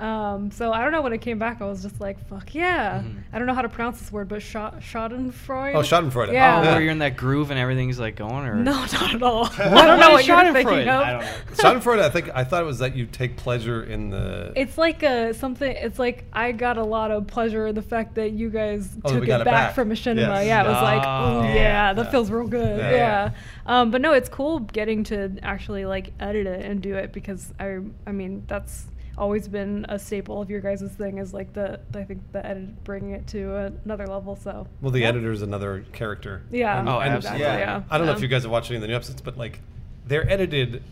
Um, so I don't know when it came back. I was just like, "Fuck yeah!" Mhm. I don't know how to pronounce this word, but Scha- Schadenfreude. Oh, Schadenfreude. Yeah. Oh, Yeah. where you're in that groove and everything's like going, or No, not at all. I don't know what you're Schadenfreude? thinking of. I don't know. Schadenfreude, I think I thought it was that you take pleasure in the. It's like a something. It's like I got a lot of pleasure in the fact that you guys Oh, took we it back, it back. from Machinima. Yes. Yeah, it was like, Oh. oh yeah, Yeah. that Yeah. feels real good. Yeah. Yeah. Yeah. Um, but no, it's cool getting to actually like edit it and do it because I, I mean, that's always been a staple of your guys' thing is like the I think the edit bringing it to another level. So well, the yeah. editor's another character. Yeah. And- Oh, and absolutely. Yeah. yeah. I don't know if you guys have watched any of the new episodes, but like they're edited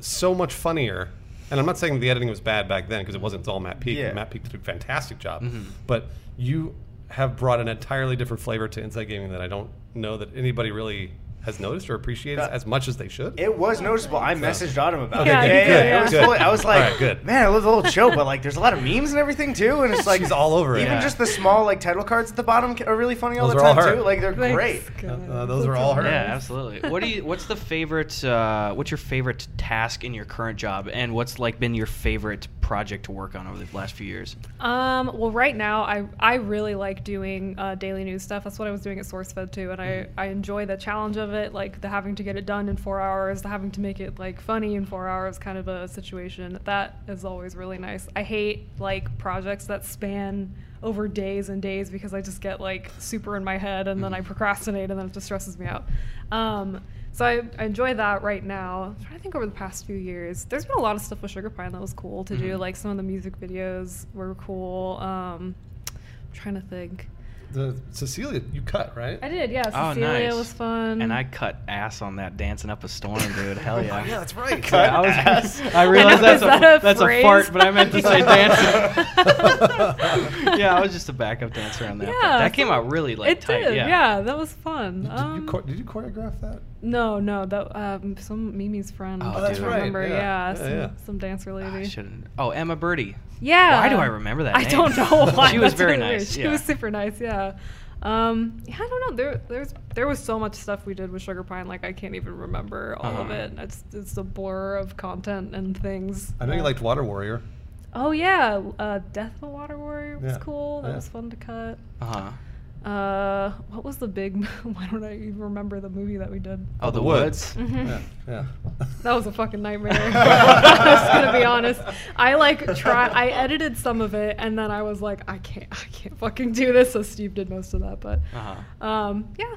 so much funnier. And I'm not saying the editing was bad back then because it wasn't. It's all Matt Peak. Yeah. Matt Peak did a fantastic job. Mhm. But you have brought an entirely different flavor to Inside Gaming that I don't know that anybody really has noticed or appreciated Uh, as much as they should. It was noticeable. I messaged Autumn about Okay, it. good, yeah, good, yeah, It was good. fully, I was like, All right, good. man, I love the whole show, but like, there's a lot of memes and everything too, and it's like She's all over it. Even just the small like title cards at the bottom are really funny all the are all time her. too. Like they're Thanks, great. Uh, those are all her. Yeah, absolutely. What do you? What's the favorite? Uh, what's your favorite task in your current job, and what's like been your favorite project to work on over the last few years? Um, well, right now, I I really like doing uh, daily news stuff. That's what I was doing at SourceFed too, and I, I enjoy the challenge of it, like the having to get it done in four hours, the having to make it like funny in four hours, kind of a situation. That is always really nice. I hate like projects that span over days and days because I just get like super in my head and then I procrastinate and then it just stresses me out. Um, so I, I enjoy that right now. I'm trying to think over the past few years. There's been a lot of stuff with Sugar Pine that was cool to do. Mhm. Like some of the music videos were cool. Um, I'm trying to think. The Cecilia, you cut right? I did, yeah. Oh, Cecilia nice. was fun. And I cut ass on that dancing up a storm, dude. Hell yeah. yeah, that's right. Yeah, I, was, ass. I realized I know, that's that a, a that's a fart, but I meant to say dancing. yeah, I was just a backup dancer on that. Yeah, that came out really like it tight. did, yeah. that was fun. Did, Um, you, chor- did you choreograph that? No, no, that um, some Mimi's friend. Oh, I that's right, remember. yeah. Yeah, Yeah, some, yeah. some dancer lady. shouldn't. Oh, Emma Birdie. Yeah. Why do I remember that I name? don't know why. She was That's very really weird. nice, She yeah. was super nice. Yeah. Um, yeah, I don't know. There, there's, there was so much stuff we did with Sugar Pine. Like I can't even remember all of Uh-huh. it. It's, it's a blur of content and things. I know you liked Water Warrior. Oh yeah, uh, Death of a Water Warrior was Yeah, cool. That yeah. was fun to cut. Uh huh. Uh, what was the big? Why don't I even remember the movie that we did? Oh, the, The woods. Woods. Mhm. Yeah, yeah. That was a fucking nightmare. I'm just gonna be honest. I like try. I edited some of it, and then I was like, I can't, I can't fucking do this. So Steve did most of that, but Uh-huh. um, yeah,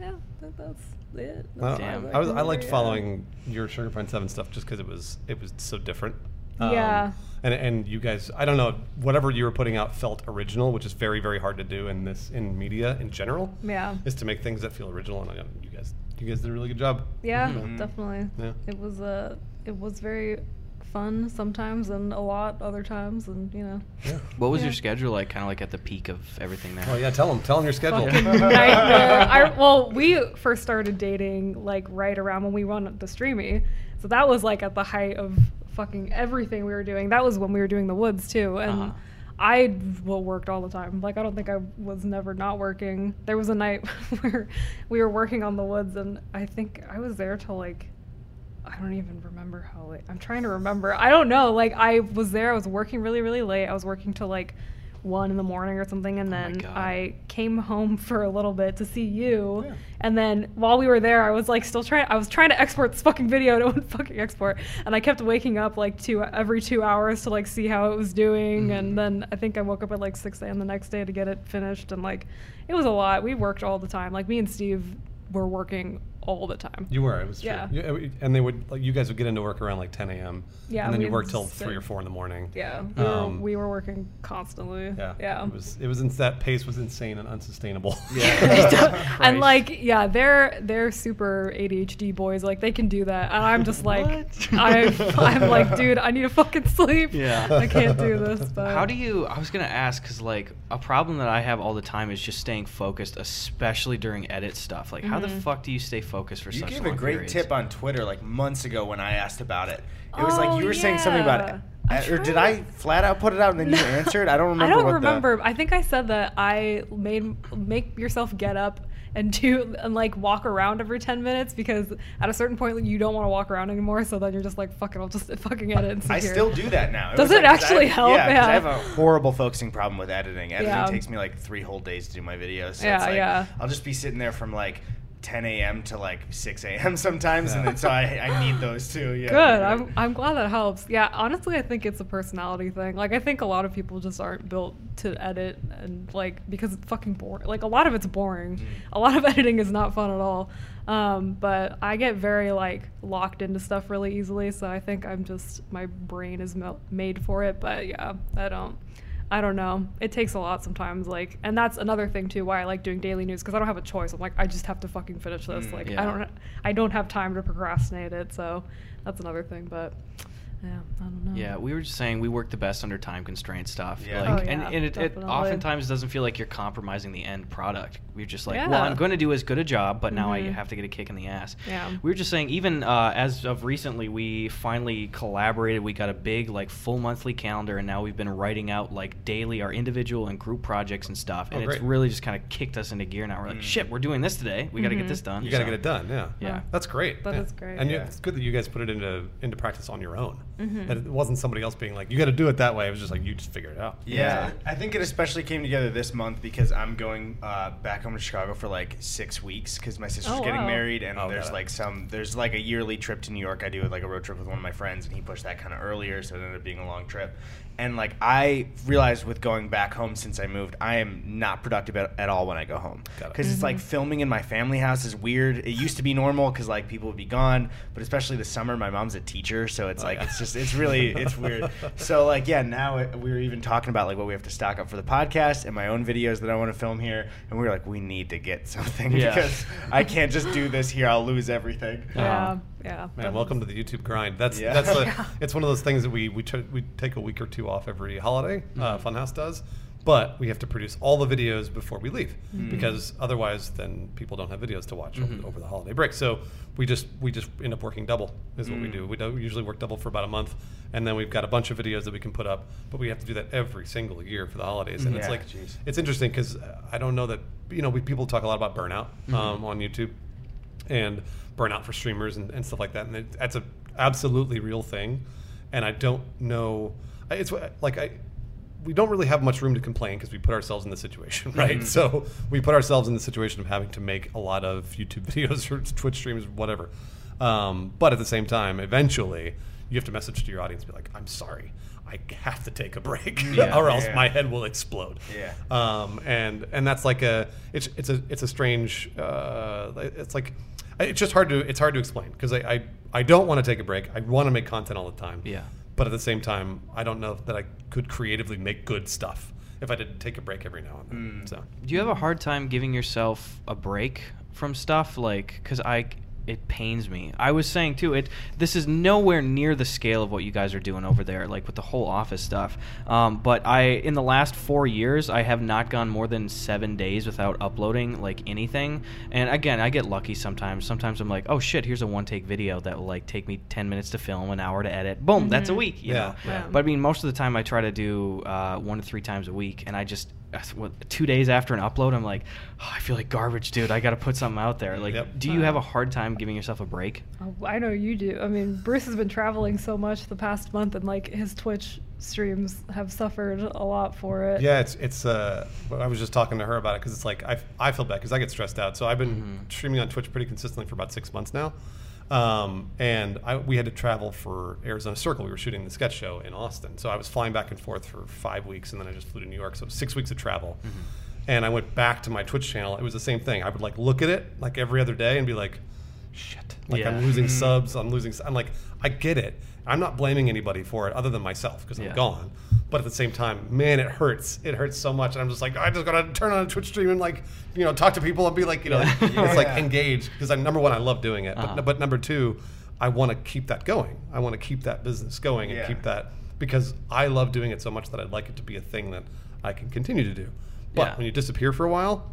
yeah, that, that's it. Well, That's Damn. all I was I liked yeah. following your Sugar Pine Seven stuff just because it was it was so different. Um, Yeah. And and you guys, I don't know, whatever you were putting out felt original, which is very very hard to do in this in media in general. Yeah. Is to make things that feel original, and I, you guys you guys did a really good job. Yeah, Mhm. definitely. Yeah. It was uh, it was very fun sometimes, and a lot other times, and you know. Yeah. What was Yeah. your schedule like? Kind of like at the peak of everything there. Oh yeah, tell them tell them your schedule. fucking nightmare. I, well, we first started dating like right around when we won the streamy, so that was like at the height of fucking everything we were doing. That was when we were doing the woods too, and. Uh-huh. I well worked all the time. Like I don't think I was never not working. There was a night where we were working on the woods, and I think I was there till like I don't even remember how late. I'm trying to remember. I don't know. Like I was there. I was working really, really late. I was working till like one in the morning or something, and Oh then God. I came home for a little bit to see you. Yeah. And then while we were there, I was like still trying. I was trying to export this fucking video. and It wouldn't fucking export, and I kept waking up like two every two hours to like see how it was doing. Mhm. And then I think I woke up at like six a.m. the next day to get it finished. And like it was a lot. We worked all the time. Like me and Steve were working all the time. You were. It was true. Yeah. You- and they would like you guys would get into work around like 10 a.m. Yeah, And then you we'd work till sit- three or four in the morning. Yeah, we, Um, were, we were working constantly. Yeah. yeah. It was. It was. ins- That pace was insane and unsustainable. Yeah. and like, yeah, they're they're super ADHD boys. Like they can do that, and I'm just like, I'm, I'm like, dude, I need to fucking sleep. Yeah. I can't do this. But How do you? I was gonna ask because like a problem that I have all the time is just staying focused, especially during edit stuff. Like, how the Mhm. fuck do you stay focused for You such gave long a great periods? tip on Twitter like months ago when I asked about it. It was Oh, like you were saying something about it. I'm Uh, Or did I flat out put it out and then you answered? I don't remember. I don't what remember. I think I said that I made make yourself get up and do and like walk around every 10 minutes because at a certain point you don't want to walk around anymore so then you're just like fuck it I'll just fucking edit and I here. still do that now. Does it like- actually I, help? Yeah, 'cause Yeah. I have a horrible focusing problem with editing. Editing Yeah. takes me like three whole days to do my videos. So Yeah, it's like, yeah. I'll just be sitting there from like 10 a.m. to like 6 a.m. sometimes, and then so I, I need those too. Yeah. Good. I'm, I'm glad that helps. Yeah, honestly, I think it's a personality thing. Like, I think a lot of people just aren't built to edit and, like, because it's fucking boring. Like, a lot of it's boring. Mm. A lot of editing is not fun at all. Um, but I get very, like, locked into stuff really easily. So I think I'm just, my brain is made for it. But yeah, I don't. I don't know. It takes a lot sometimes, like, and that's another thing too. Why I like doing daily news because I don't have a choice. I'm like, I just have to fucking finish this. Mm. like, Yeah. I don't, I don't have time to procrastinate it. So that's another thing. But yeah, I don't know. Yeah, we were just saying we work the best under time constraint stuff. Yeah. Like, Oh, and, yeah, and it, it oftentimes doesn't feel like you're compromising the end product. We're just like, well, I'm going to do as good a job, but now I Mhm. have to get a kick in the ass. Yeah. We were just saying, even uh, as of recently, we finally collaborated. We got a big, like, full monthly calendar, and now we've been writing out, like, daily our individual and group projects and stuff. And Oh, it's really just kind of kicked us into gear now. We're like, Mm. shit, we're doing this today. We got to get this done. You got to So- get it done. Yeah. Yeah. That's great. That yeah. is great. And Yeah. it's good that you guys put it into into practice on your own. Mhm. That it wasn't somebody else being like, "You got to do it that way." It was just like you just figure it out. Yeah, I think it especially came together this month because I'm going uh, back home to Chicago for like six weeks because my sister's Oh, getting wow. married and Oh, there's got it. like some there's like a yearly trip to New York. I do like a road trip with one of my friends and he pushed that kind of earlier, so it ended up being a long trip. And like I realized with going back home since I moved, I am not productive at, at all when I go home Got it. because it's like filming in my family house is weird. It used to be normal because like people would be gone, but especially the summer, my mom's a teacher, so it's Oh, like yeah. it's just it's really it's weird. So like yeah, now it, we were even talking about like what we have to stock up for the podcast and my own videos that I want to film here, and we were like we need to get something Yeah. because I can't just do this here. I'll lose everything. Yeah. Um, Yeah. Man, welcome to the YouTube grind. That's Yeah. that's the, Yeah. it's one of those things that we we, t- we take a week or two off every holiday. Uh, Mm-hmm. Funhouse does, but we have to produce all the videos before we leave Mm. because otherwise, then people don't have videos to watch Mhm. over, over the holiday break. So we just we just end up working double is what we Mm. do. We don't usually work double for about a month, and then we've got a bunch of videos that we can put up. But we have to do that every single year for the holidays, and it's like jeez. it's interesting because I don't know that you know we, people talk a lot about burnout Mm-hmm. um, on YouTube and burnout for streamers and, and stuff like that. And it, that's a absolutely real thing. And I don't know. It's like I, we don't really have much room to complain because we put ourselves in the situation, right? So we put ourselves in the situation of having to make a lot of YouTube videos or Twitch streams, whatever. Um, but at the same time, eventually, you have to message to your audience, be like, "I'm sorry, I have to take a break, Yeah. or else Yeah. my head will explode." Yeah. Um, and and that's like a it's it's a it's a strange uh, it's like it's just hard to it's hard to explain because I, I I don't want to take a break. I want to make content all the time. Yeah. But at the same time, I don't know that I could creatively make good stuff if I didn't take a break every now and then. Hmm. So Do you have a hard time giving yourself a break from stuff? Like, because I, it pains me. I was saying too, it this is nowhere near the scale of what you guys are doing over there, like with the whole office stuff. Um, but I, in the last four years, I have not gone more than seven days without uploading like anything. And again, I get lucky sometimes. Sometimes I'm like, oh shit, here's a one take video that will like take me ten minutes to film, an hour to edit. Boom, that's a week. You Yeah, know? yeah. But I mean, most of the time I try to do uh, one to three times a week, and I just what, two days after an upload, I'm like, oh, I feel like garbage, dude. I got to put something out there. Like, Yep. do you have a hard time giving yourself a break? Oh, I know you do. I mean, Bruce has been traveling so much the past month, and like his Twitch streams have suffered a lot for it. yeah, it's it's. Uh, I was just talking to her about it because it's like I I feel bad because I get stressed out. So I've been streaming on Twitch pretty consistently for about six months now. Um, and I, we had to travel for Arizona Circle. We were shooting the sketch show in Austin, so I was flying back and forth for five weeks, and then I just flew to New York. So six weeks of travel. And I went back to my Twitch channel. It was the same thing. I would like look at it like every other day and be like, "Shit!" Like Yeah. I'm losing subs. I'm losing. I'm like, I get it. I'm not blaming anybody for it other than myself because Yeah. I'm gone. But at the same time, man, it hurts. It hurts so much, and I'm just like, I just gotta turn on a Twitch stream and like, you know, talk to people and be like, you know, Yeah. it's like Yeah. engaged because I'm number one. I love doing it, Uh-huh. but but number two, I want to keep that going. I want to keep that business going and Yeah. keep that because I love doing it so much that I'd like it to be a thing that I can continue to do. But Yeah. when you disappear for a while,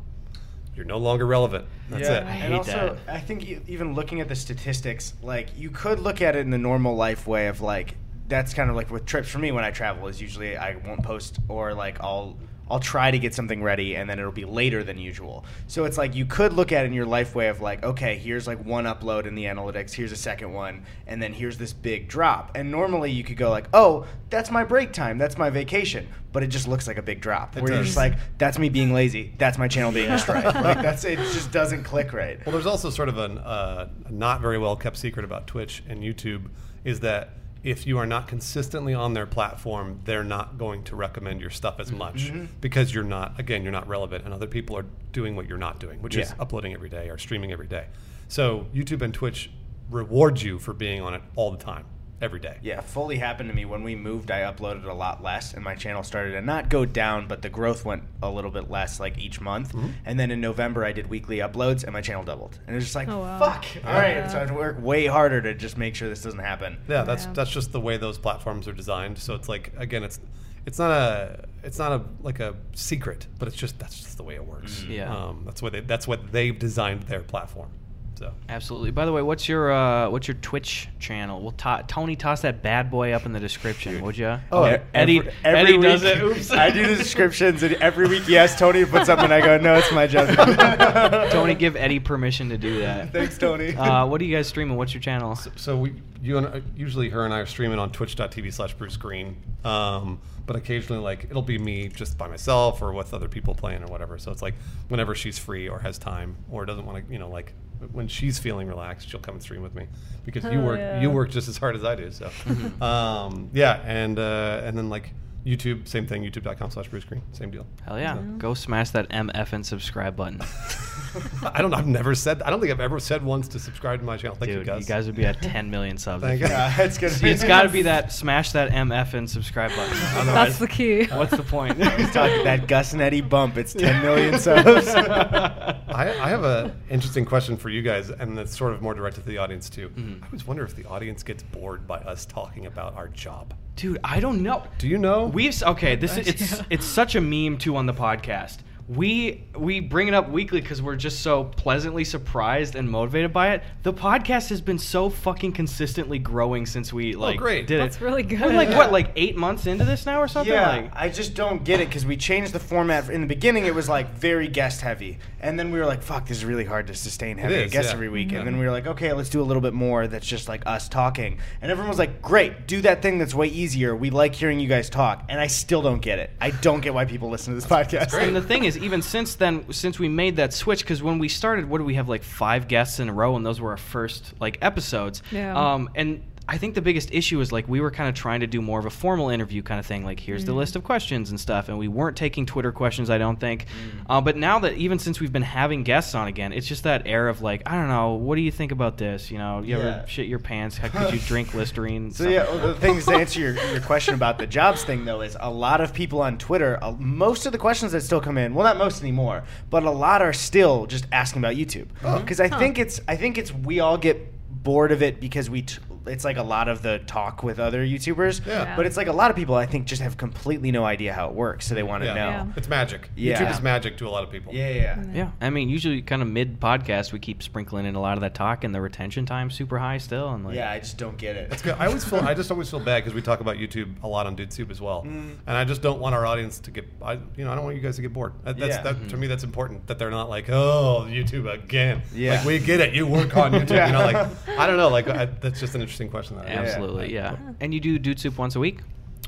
you're no longer relevant. That's yeah, it. I and hate also that. I think e- even looking at the statistics, like you could look at it in the normal life way of like that's kind of like with trips for me when I travel is usually I won't post or like I'll I'll try to get something ready and then it'll be later than usual. So it's like you could look at it in your life way of like, okay, here's like one upload in the analytics, here's a second one, and then here's this big drop. And normally you could go like, oh, that's my break time, that's my vacation, but it just looks like a big drop. It where you're just like, that's me being lazy, that's my channel being destroyed. like that's it just doesn't click right. Well, there's also sort of an, uh, a not very well kept secret about Twitch and YouTube is that if you are not consistently on their platform, they're not going to recommend your stuff as mm-hmm. much mm-hmm. because you're not, again, you're not relevant and other people are doing what you're not doing, which is uploading every day or streaming every day. So YouTube and Twitch reward you for being on it all the time, every day. Yeah, fully happened to me when we moved. I uploaded a lot less, and my channel started to not go down, but the growth went a little bit less, like each month. Mm-hmm. And then in November, I did weekly uploads, and my channel doubled. And it was just like, Oh, wow. fuck. All right, Yeah. so I had to work way harder to just make sure this doesn't happen. Yeah, that's Yeah. that's just the way those platforms are designed. So it's like again, it's it's not a it's not a like a secret, but it's just that's just the way it works. Yeah. um, that's what they that's what they've designed their platform. So Absolutely. By the way, what's your uh, what's your Twitch channel? We'll to- Tony toss that bad boy up in the description, would you? Oh, E- Eddy every, every Eddy week, does it. Oops. I do the descriptions, and every week, yes, Tony puts something, and I go, no, it's my job. Tony, give Eddy permission to do that. Thanks, Tony. Uh, what are you guys streaming? What's your channel? so we you and usually her and I are streaming on Twitch.tv slash Bruce Greene. Um, but occasionally like it'll be me just by myself or with other people playing or whatever. So it's like whenever she's free or has time or doesn't want to, you know, like when she's feeling relaxed, she'll come and stream with me because you Oh, work yeah. you work just as hard as I do. So um, yeah, and uh, and then like YouTube, same thing, youtube.com slash Bruce Greene, same deal. Hell yeah. So- Go smash that MF and subscribe button. I don't know. I've never said. I don't think I've ever said once to subscribe to my channel. Thank Dude, you guys. you guys would be at 10 million subs. Thank you. you- Yeah, it's gonna See, it's got to be that smash that MF and subscribe button. That's the key. what's the point? He's talking that Gus and Eddy bump. It's 10 million subs. I, I have a interesting question for you guys, and that's sort of more directed to the audience too. Mm-hmm. I always wonder if the audience gets bored by us talking about our job. Dude, I don't know. Do you know? We've okay. This is it's it's such a meme too on the podcast. We we bring it up weekly because we're just so pleasantly surprised and motivated by it. The podcast has been so fucking consistently growing since we oh, like great. did That's it. really good. We're like what, like eight months into this now or something? Yeah, Like, I just don't get it because we changed the format. In the beginning, it was like very guest heavy, and then we were like, "Fuck, this is really hard to sustain heavy a is, guest yeah. every week." Yeah. And then we were like, "Okay, let's do a little bit more that's just like us talking." And everyone was like, "Great, do that thing that's way easier. We like hearing you guys talk." And I still don't get it. I don't get why people listen to this podcast. And the thing is, even since then, since we made that switch, because when we started, what do we have like five guests in a row, and those were our first like episodes. Yeah. Um, and I think the biggest issue is like we were kind of trying to do more of a formal interview kind of thing. Like here's the list of questions and stuff, and we weren't taking Twitter questions. I don't think. Uh, but now that even since we've been having guests on again, it's just that air of like I don't know, what do you think about this? You know, you Yeah. ever shit your pants? How could you drink Listerine? So yeah, well, the things to answer your, your question about the jobs thing though is a lot of people on Twitter. Uh, most of the questions that still come in, well, not most anymore, but a lot are still just asking about YouTube because I think it's I think it's we all get bored of it because we. T- it's like a lot of the talk with other YouTubers, Yeah. but it's like a lot of people I think just have completely no idea how it works, so they want to Yeah. know. Yeah. It's magic. Yeah. YouTube is magic to a lot of people. Yeah, yeah. Mm-hmm. Yeah, I mean, usually kind of mid podcast, we keep sprinkling in a lot of that talk, and the retention time's super high still. And like, Yeah, I just don't get it. That's good. I always feel. I just always feel bad because we talk about YouTube a lot on DudeSoup as well, mm. and I just don't want our audience to get. I, you know, I don't want you guys to get bored. That, that's Yeah. that, to mm-hmm. me. That's important that they're not like, oh, YouTube again. Yeah. Like we get it. You work on YouTube. Yeah. You know, like I don't know. Like I, that's just an interesting question. That I ask. absolutely, yeah. And you do Dude Soup once a week?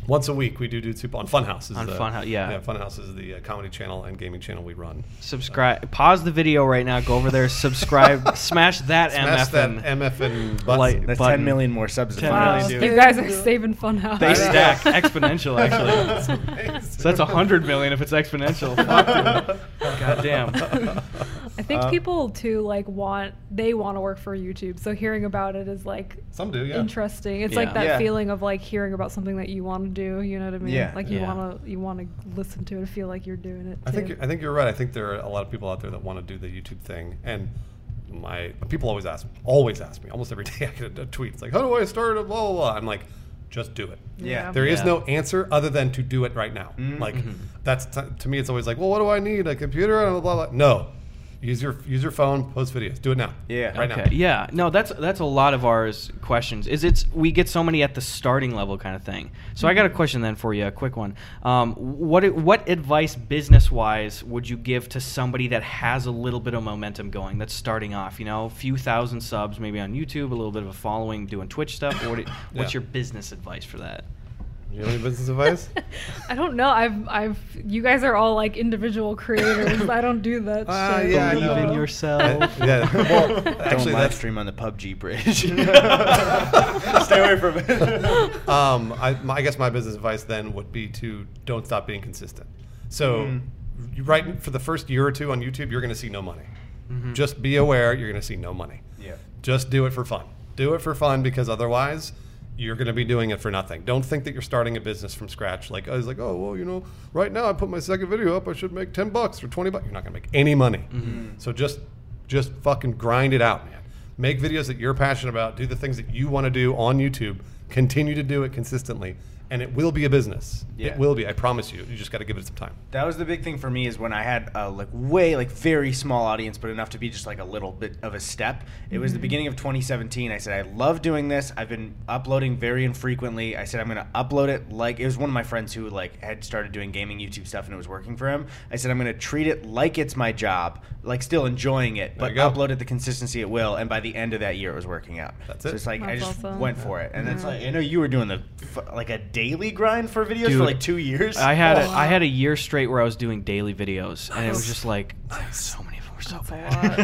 Once a week, we do DudeSoup on Funhouse. Is On the, Funhouse, yeah. Yeah, Funhouse is the uh, comedy channel and gaming channel we run. Subscribe. Pause the video right now. Go over there. Subscribe. smash that MFN. Smash MF. that and MF button. Like- That's button. 10 million more subs. than 10 mine. million, Wow, you guys are saving Funhouse. they stack exponential, actually. Amazing. So that's a hundred million if it's exponential. Fuck. God damn. I think Uh, people too like want they want to work for YouTube. So hearing about it is like Some do, yeah. interesting. It's Yeah. like that Yeah. feeling of like hearing about something that you want to do. You know what I mean? Yeah. Like you Yeah. want to you want to listen to it and feel like you're doing it. I think too. you're- I think you're right. I think there are a lot of people out there that want to do the YouTube thing, and my people always ask, always ask me, almost every day I get a, a tweet. It's like, how do I start a blah blah blah? I'm like, just do it. Yeah. There is Yeah. no answer other than to do it right now. Mm-hmm. Like that's t- to me, it's always like, well, what do I need? A computer and blah blah. blah. No, use your use your phone, post videos, do it now. Yeah. right okay. now. Yeah. No, that's that's a lot of ours questions. Is it's we get so many at the starting level kind of thing. So I got a question then for you, a quick one. Um, what what advice business wise would you give to somebody that has a little bit of momentum going, that's starting off? You know, a few thousand subs, maybe on YouTube, a little bit of a following, doing Twitch stuff. What, what's Yeah. your business advice for that? You have any business advice? I don't know. I've I've you guys are all like individual creators. I don't do that. Ah, shit. yeah, Believe in yourself. yeah. Well, Don't actually, live stream on the PUBG bridge. Stay away from it. um, I, my, I guess my business advice then would be to don't stop being consistent. So, Mm. you right for the first year or two on YouTube, you're going to see no money. Just be aware you're going to see no money. Yeah. Just do it for fun. Do it for fun because otherwise, you're going to be doing it for nothing. Don't think that you're starting a business from scratch. Like I was like, oh well, you know, right now I put my second video up, I should make ten bucks or twenty bucks. You're not going to make any money. Mm-hmm. Mm-hmm. So just just fucking grind it out, man. Make videos that you're passionate about. Do the things that you want to do on YouTube. Continue to do it consistently, and it will be a business. Yeah. It will be. I promise you. You just got to give it some time. That was the big thing for me is when I had a like way like very small audience, but enough to be just like a little bit of a step. It was the mm-hmm. beginning of 2017. I said I love doing this. I've been uploading very infrequently. I said I'm gonna upload it like it was one of my friends who like had started doing gaming YouTube stuff and it was working for him. I said I'm gonna treat it like it's my job, like still enjoying it, but you go. upload it the consistency it will. And by the end of that year, it was working out. That's so it. it's like I just awesome. went for it, and it's like I know you were doing the like a daily grind for videos Dude, for like two years. I had Oh, a, I had a year straight where I was doing daily videos, and it was just like so many of them were so That's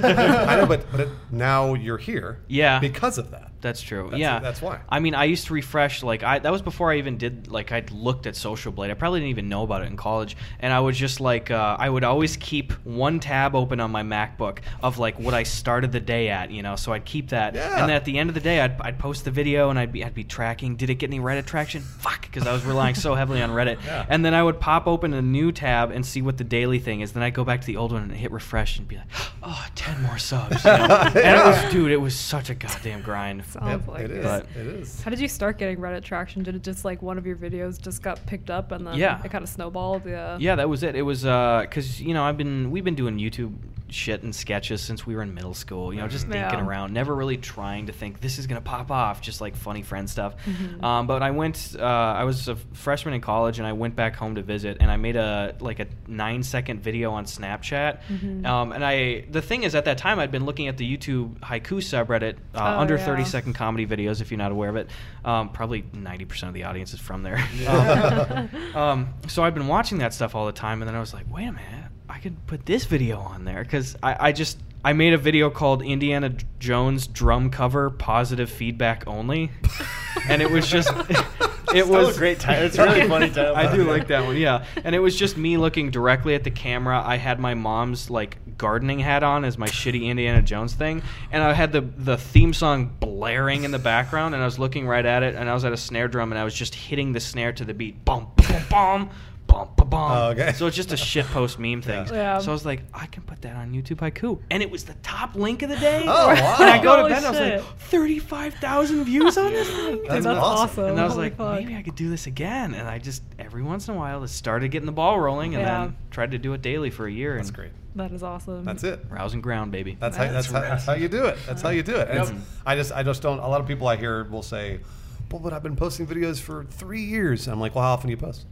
bad. I know, but but it, now you're here. Yeah. Because of that. That's true. That's- yeah, that's why. I mean, I used to refresh like I that was before I even did like I'd looked at Social Blade. I probably didn't even know about it in college, and I would just like uh, I would always keep one tab open on my MacBook of like what I started the day at, you know. So I'd keep that, Yeah. and then at the end of the day, I'd, I'd post the video and I'd be I'd be tracking. Did it get any Reddit traction? Fuck, because I was relying so heavily on Reddit. Yeah. And then I would pop open a new tab and see what the daily thing is. Then I'd go back to the old one and hit refresh and be like, oh, 10 more subs. You know? And it was, dude, it was such a goddamn grind. Sounds Yep, like it is. But- it is. How did you start getting Reddit traction? Did it just like one of your videos just got picked up and then Yeah. it kind of snowballed? Yeah. Yeah, that was it. It was because you know I've been we've been doing YouTube shit and sketches since we were in middle school. You know, just Yeah. thinking around, never really trying to think this is gonna pop off. Just like funny friend stuff. Mhm. Um, but I went. Uh, I was a freshman in college, and I went back home to visit, and I made a like a nine second video on Snapchat. Mhm. Um, and I the thing is, at that time, I'd been looking at the YouTube haiku subreddit, uh, Oh, under yeah. thirty second comedy videos. If you're not aware of it, um, probably ninety percent of the audience is from there. Yeah. um, so I've been watching that stuff all the time, and then I was like, wait a minute, I could put this video on there because I, I just I made a video called Indiana Jones drum cover positive feedback only, and it was just it Still a was great title. It's a really funny title. I do like that one, yeah. And it was just me looking directly at the camera. I had my mom's like gardening hat on as my shitty Indiana Jones thing, and I had the the theme song blaring in the background, and I was looking right at it, and I was at a snare drum, and I was just hitting the snare to the beat, bum bum bum. Bum, bum, bum. Oh, okay. So it's just a shit post meme thing. Yeah. So I was like, I can put that on YouTube Haiku, and it was the top link of the day. Oh, wow. And I go to Holy bed, and I was shit. like, thirty-five thousand views on this thing. That's that's, awesome. awesome. And I was Holy like, fuck. maybe I could do this again. And I just every once in a while just started getting the ball rolling, and Yeah. then tried to do it daily for a year. That's and great. That is awesome. That's it. Rousing ground, baby. That's how, that's, That's how, that's how you do it. That's how you do it. And Yep. it's- I just I just don't. A lot of people I hear will say, "Well, but I've been posting videos for three years." I'm like, "Well, how often do you post?"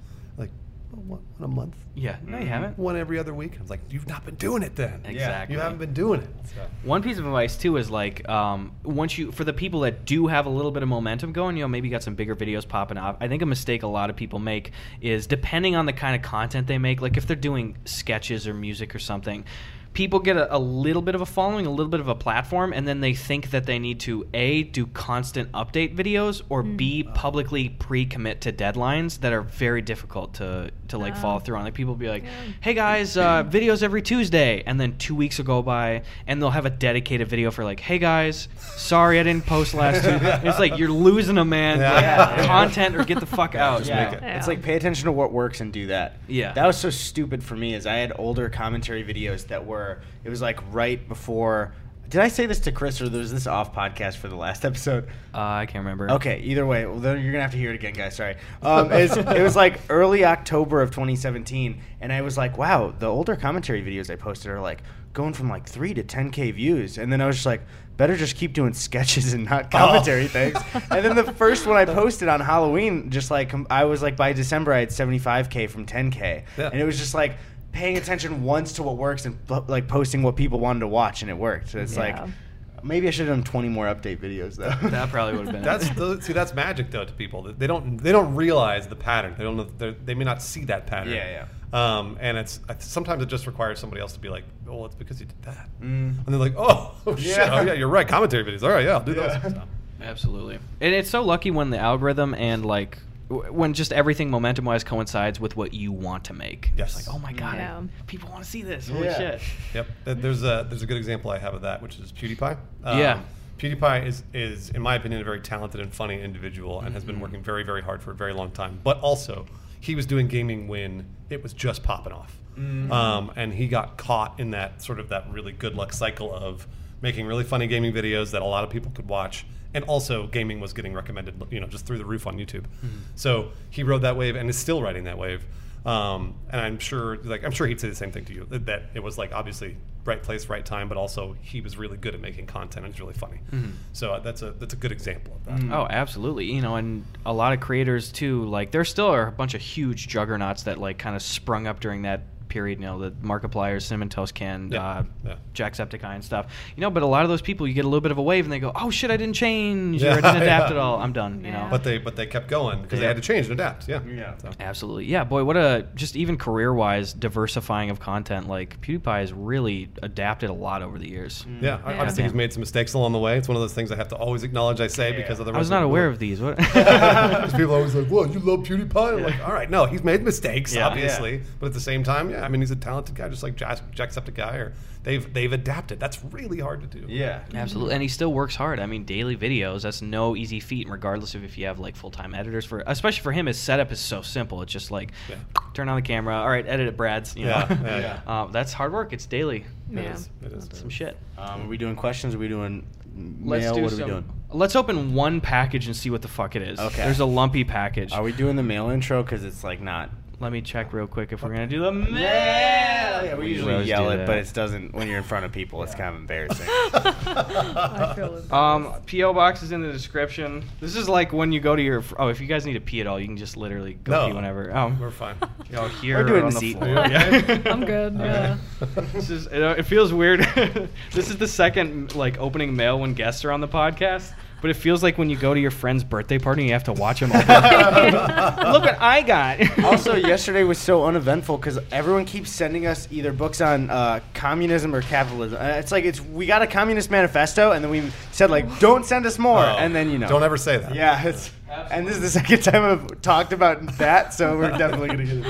Like, one, one a month, yeah, no, you haven't. one every other week. I was like, "You've not been doing it then. Exactly. You haven't been doing it." So, One piece of advice too is like um, once you for the people that do have a little bit of momentum going, you know, maybe got some bigger videos popping up. I think a mistake a lot of people make is depending on the kind of content they make, like if they're doing sketches or music or something. People get a, a little bit of a following, a little bit of a platform, and then they think that they need to a do constant update videos or b publicly pre-commit to deadlines that are very difficult to to like Ah. follow through on. Like people be like, Yeah. "Hey guys, uh, videos every Tuesday," and then two weeks will go by, and they'll have a dedicated video for like, "Hey guys, sorry I didn't post last Tuesday." It's like you're losing a man. Yeah. Like, Yeah. Content or get the fuck out. Yeah. make it. It's like pay attention to what works and do that. Yeah. That was so stupid for me. Is I had older commentary videos that were. It was like right before. Did I say this to Chris or was this off podcast for the last episode? Uh, I can't remember. Okay, either way, well, then you're gonna have to hear it again, guys. Sorry. Um, it was like early October of 2017, and I was like, "Wow, the older commentary videos I posted are like going from like three to 10k views." And then I was just like, "Better just keep doing sketches and not commentary things." And then the first one I posted on Halloween, just like I was like, by December I had 75k from 10k, Yeah. and it was just like paying attention once to what works and like posting what people wanted to watch, and it worked. So it's Yeah. like. Maybe I should have done 20 more update videos though. That probably would have been. That's the, see that's magic though to people. They don't they don't realize the pattern. They don't know they're- may not see that pattern. Yeah, Um, and it's sometimes it just requires somebody else to be like, oh, well, it's because you did that. Mm. And they're like, oh, oh shit, Yeah. oh yeah, you're right. Commentary videos. All right, yeah, I'll do those. Yeah. So, Absolutely. And it's so lucky when the algorithm and like w- when just everything momentum wise coincides with what you want to make. Yes. It's like, oh my god, Yeah. people want to see this. Holy Yeah. shit. Yep. There's a there's a good example I have of that, which is PewDiePie. Um, Yeah. PewDiePie is is in my opinion a very talented and funny individual and has been Mm-hmm. working very very hard for a very long time. But also, he was doing gaming when it was just popping off, Mm-hmm. um, and he got caught in that sort of that really good luck cycle of making really funny gaming videos that a lot of people could watch. And also, gaming was getting recommended, you know, just through the roof on YouTube. Mm-hmm. So he rode that wave and is still riding that wave. Um, and I'm sure, like, I'm sure he'd say the same thing to you that, that it was like obviously right place, right time, but also he was really good at making content and it's really funny. So uh, that's a that's a good example of that. Oh, absolutely. You know, and a lot of creators too. Like, there still are a bunch of huge juggernauts that like kind of sprung up during that period. You know, the Markiplier, CinnamonToastKen, Yeah, uh, yeah. Jacksepticeye, and stuff. You know, but a lot of those people, you get a little bit of a wave, and they go, "Oh shit, I didn't change, or I didn't adapt yeah. at all. I'm done." You know, But they but they kept going because they Yeah. had to change and adapt. Yeah. Yeah. So, Absolutely. Yeah, boy, what a just even career wise diversifying of content. Like PewDiePie has really adapted a lot over the years. yeah. I Yeah. he's made some mistakes along the way. It's one of those things I have to always acknowledge I say Yeah. because otherwise I was not aware of these. What? People are always like, "Well, you love PewDiePie." I'm like, "All right, no, he's made mistakes, Yeah. obviously, but at the same time, yeah, I mean, he's a talented guy, just like Jack, Jacksepticeye, or they've they've adapted. That's really hard to do. Yeah. Absolutely, and he still works hard. I mean, daily videos. That's no easy feat, regardless of if you have like full time editors for. Especially for him, his setup is so simple. It's just like Yeah. turn on the camera. All right, edit it, Brad's. You Yeah, know? yeah, yeah. Uh, that's hard work. It's daily. It Yeah. is. It is. Some shit. Um, are we doing questions? Are we doing Let's mail? do what some. are we doing? Let's open one package and see what the fuck it is. Okay. There's a lumpy package. Are we doing the mail intro? Because it's like not. Let me check real quick if we're gonna do the mail. Yeah, we usually always yell do it, that. but it doesn't when you're in front of people. It's kind of embarrassing. I feel it. Um, PO box is in the description. This is like when you go to your. Oh, if you guys need to pee at all, you can just literally go No. pee whenever. Oh, We're fine. oh here Or do it in on the the seat. floor. Yeah. I'm good. Yeah. this is. You know, it feels weird. this is the second like opening mail when guests are on the podcast. But it feels like when you go to your friend's birthday party and you have to watch them. Open. Look what I got. also, yesterday was so uneventful because everyone keeps sending us either books on uh, communism or capitalism. Uh, it's like it's we got a communist manifesto, and then we said like, don't send us more, Oh, and then you know, Don't ever say that. Yeah, it's and this is the second time I've talked about that, so we're definitely gonna get it.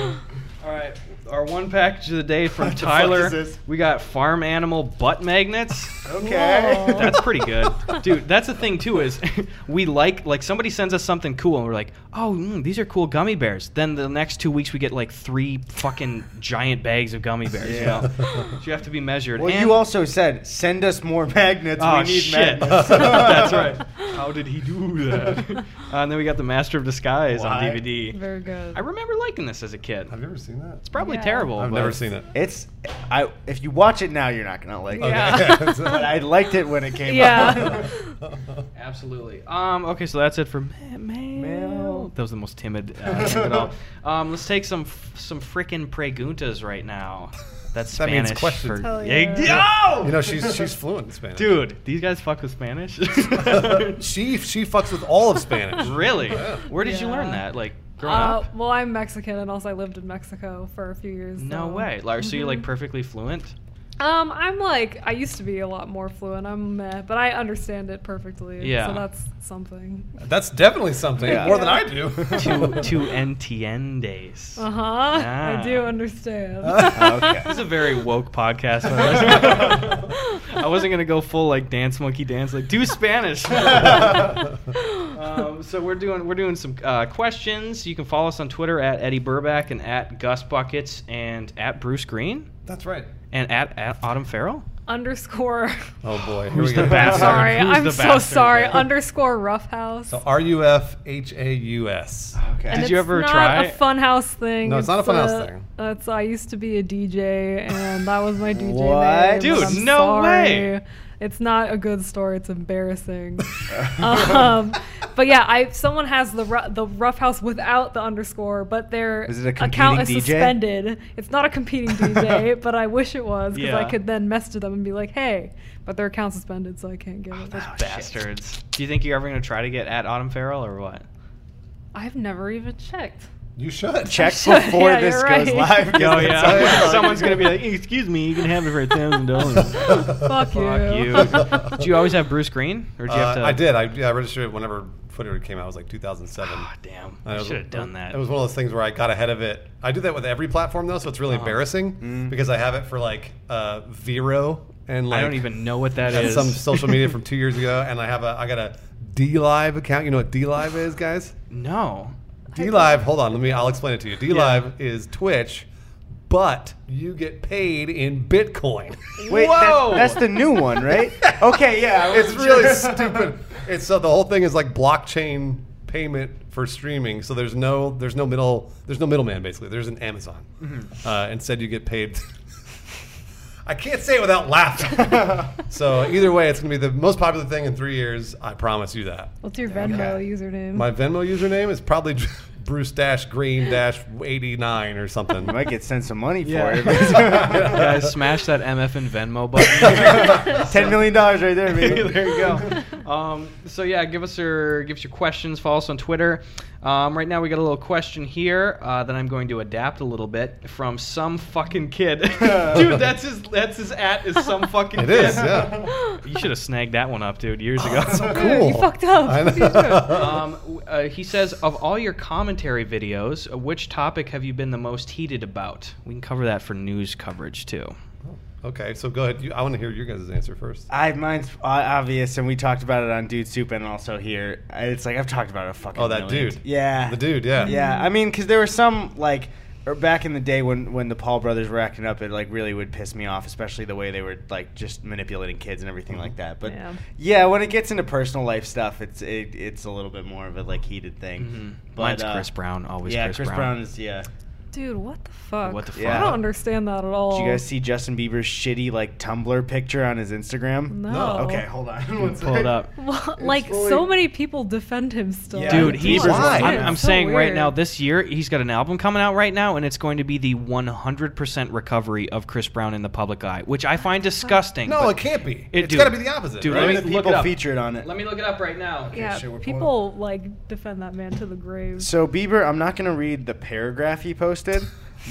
All right, our one package of the day from What the fuck Tyler. is this? We got farm animal butt magnets. Okay. Whoa. That's pretty good, dude. That's the thing too is we like like somebody sends us something cool and we're like, oh, mm, these are cool gummy bears. Then the next two weeks we get like three fucking giant bags of gummy bears. Yeah. You know, so you have to be measured. Well, And- you also said send us more magnets. Oh we need shit! magnets. That's right. How did he do that? uh, and then we got the Master of Disguise on Why? DVD. Very good. I remember liking this as a kid. Have you ever seen that? It's probably Yeah. terrible. I've never seen it. It's I. If you watch it now, you're not gonna like it. Yeah. Okay. But I liked it when it came Yeah. out. Absolutely. Um. Okay, so that's it for ma- mail. Mail. That was the most timid uh, at all. Um. Let's take some f- some frickin' preguntas right now. That's That means Spanish questions. for Hell Yeah, yeah. yo! You know, she's she's fluent in Spanish. dude. These guys fuck with Spanish. She she fucks with all of Spanish. really? Yeah. Where did you learn that? Like growing Uh, up? well, I'm Mexican, and also I lived in Mexico for a few years. No so- way. Like, so you're like Mhm. perfectly fluent? Um, I'm like I used to be a lot more fluent. I'm meh, but I understand it perfectly. Yeah. So that's something. That's definitely something Yeah. more than I do. Two two entiendes. Uh huh. Ah. I do understand. Okay. This is a very woke podcast. I wasn't gonna go full like dance monkey dance like do Spanish. um, so we're doing we're doing some uh, questions. You can follow us on Twitter at Eddy Burback and at Gus Buckets and at Bruce Greene That's right. And at, at Autumn Farrell. underscore. Oh boy, here Who's we go. the bastard? Sorry, Who's I'm the so bastard? sorry. underscore roughhouse. So R U F H A U S. Okay. And Did you ever try? it's not a it? funhouse thing. No, it's not a funhouse thing. That's I used to be a DJ, and that was my DJ What? name. and Dude, I'm no sorry. way. It's not a good story. It's embarrassing. um, but yeah, I someone has the ru- the rough house without the underscore, but their Is it a account is DJ? suspended. It's not a competing DJ, but I wish it was because I could then message them and be like, "Hey," but their account suspended, so I can't get it. Those bastards. Do you think you're ever gonna try to get at Autumn Farrell or what? I've never even checked. You should Check Should- before yeah, this you're goes live. live. 'cause Oh yeah, someone's gonna be like, "Excuse me, you can have it for a thousand dollars." Fuck you. Fuck you. Did you always have Bruce Greene, or did you have Uh, to? I did. I, yeah, I registered it whenever Footer came out. It was like 2007. Ah, damn. And I should have done that. It was one of those things where I got ahead of it. I do that with every platform though, so it's really Uh-huh. embarrassing Mm. because I have it for like uh, Vero and like I don't even know what that is. some social media from two years ago, and I have a I got a DLive account. You know what DLive is, guys? no. DLive. Hold on, let me. I'll explain it to you. DLive is Twitch, but you get paid in Bitcoin. Wait, Whoa! that, that's the new one, right? Okay, yeah. It's wasn't really sure. stupid. It's so the whole thing is like blockchain payment for streaming. So there's no there's no middle there's no middleman basically. There's an Amazon. Mm-hmm. Uh, instead, you get paid. I can't say it without laughing. so either way, it's gonna be the most popular thing in three years. I promise you that. What's your uh, Venmo username? My Venmo username is probably Bruce Dash Greene Dash eighty nine or something. You might get sent some money Yeah. for it. Guys, smash that MF and Venmo button. Ten million dollars right there, baby. there you go. Um, so yeah, give us your give us your questions. Follow us on Twitter. Um, right now we got a little question here uh, that I'm going to adapt a little bit from some fucking kid. dude, that's his that's his at is some fucking It kid. is, yeah. You should have snagged that one up, dude, years ago. so cool. you fucked up. I What are you doing? know. Um, w- uh, he says, of all your commentary videos, uh, which topic have you been the most heated about? We can cover that for news coverage too. okay, so go ahead. You, I want to hear your guys' answer first. I mine's obvious, and we talked about it on Dude Soup and also here. It's like I've talked about it a fucking. Oh, that million. dude. Yeah, The dude, yeah. Yeah, I mean, because there were some like or back in the day when when the Paul brothers were acting up, it like really would piss me off, especially the way they were like just manipulating kids and everything like that. But Yeah. yeah. when it gets into personal life stuff, it's it, it's a little bit more of a like heated thing. Mhm. But, Mine's uh, Chris Brown, always yeah, Chris, Chris Brown. Brown is yeah. Dude, what the fuck? What the fuck? Yeah. I don't understand that at all. Did you guys see Justin Bieber's shitty like Tumblr picture on his Instagram? No. no. Okay, hold on. One Pull it up. Well, like fully- so many people defend him still. Yeah, Dude, Bieber's he's. one. I'm, I'm so saying right now, this year he's got an album coming out right now, and it's going to be the 100% recovery of Chris Brown in the public eye, which I find disgusting. No, it can't be. It- it's dude. got to be the opposite. Dude, right? let me the look people it up. featured on it. Let me look it up right now. Yeah, shit, people like defend that man to the grave. So Bieber, I'm not gonna read the paragraph he posted,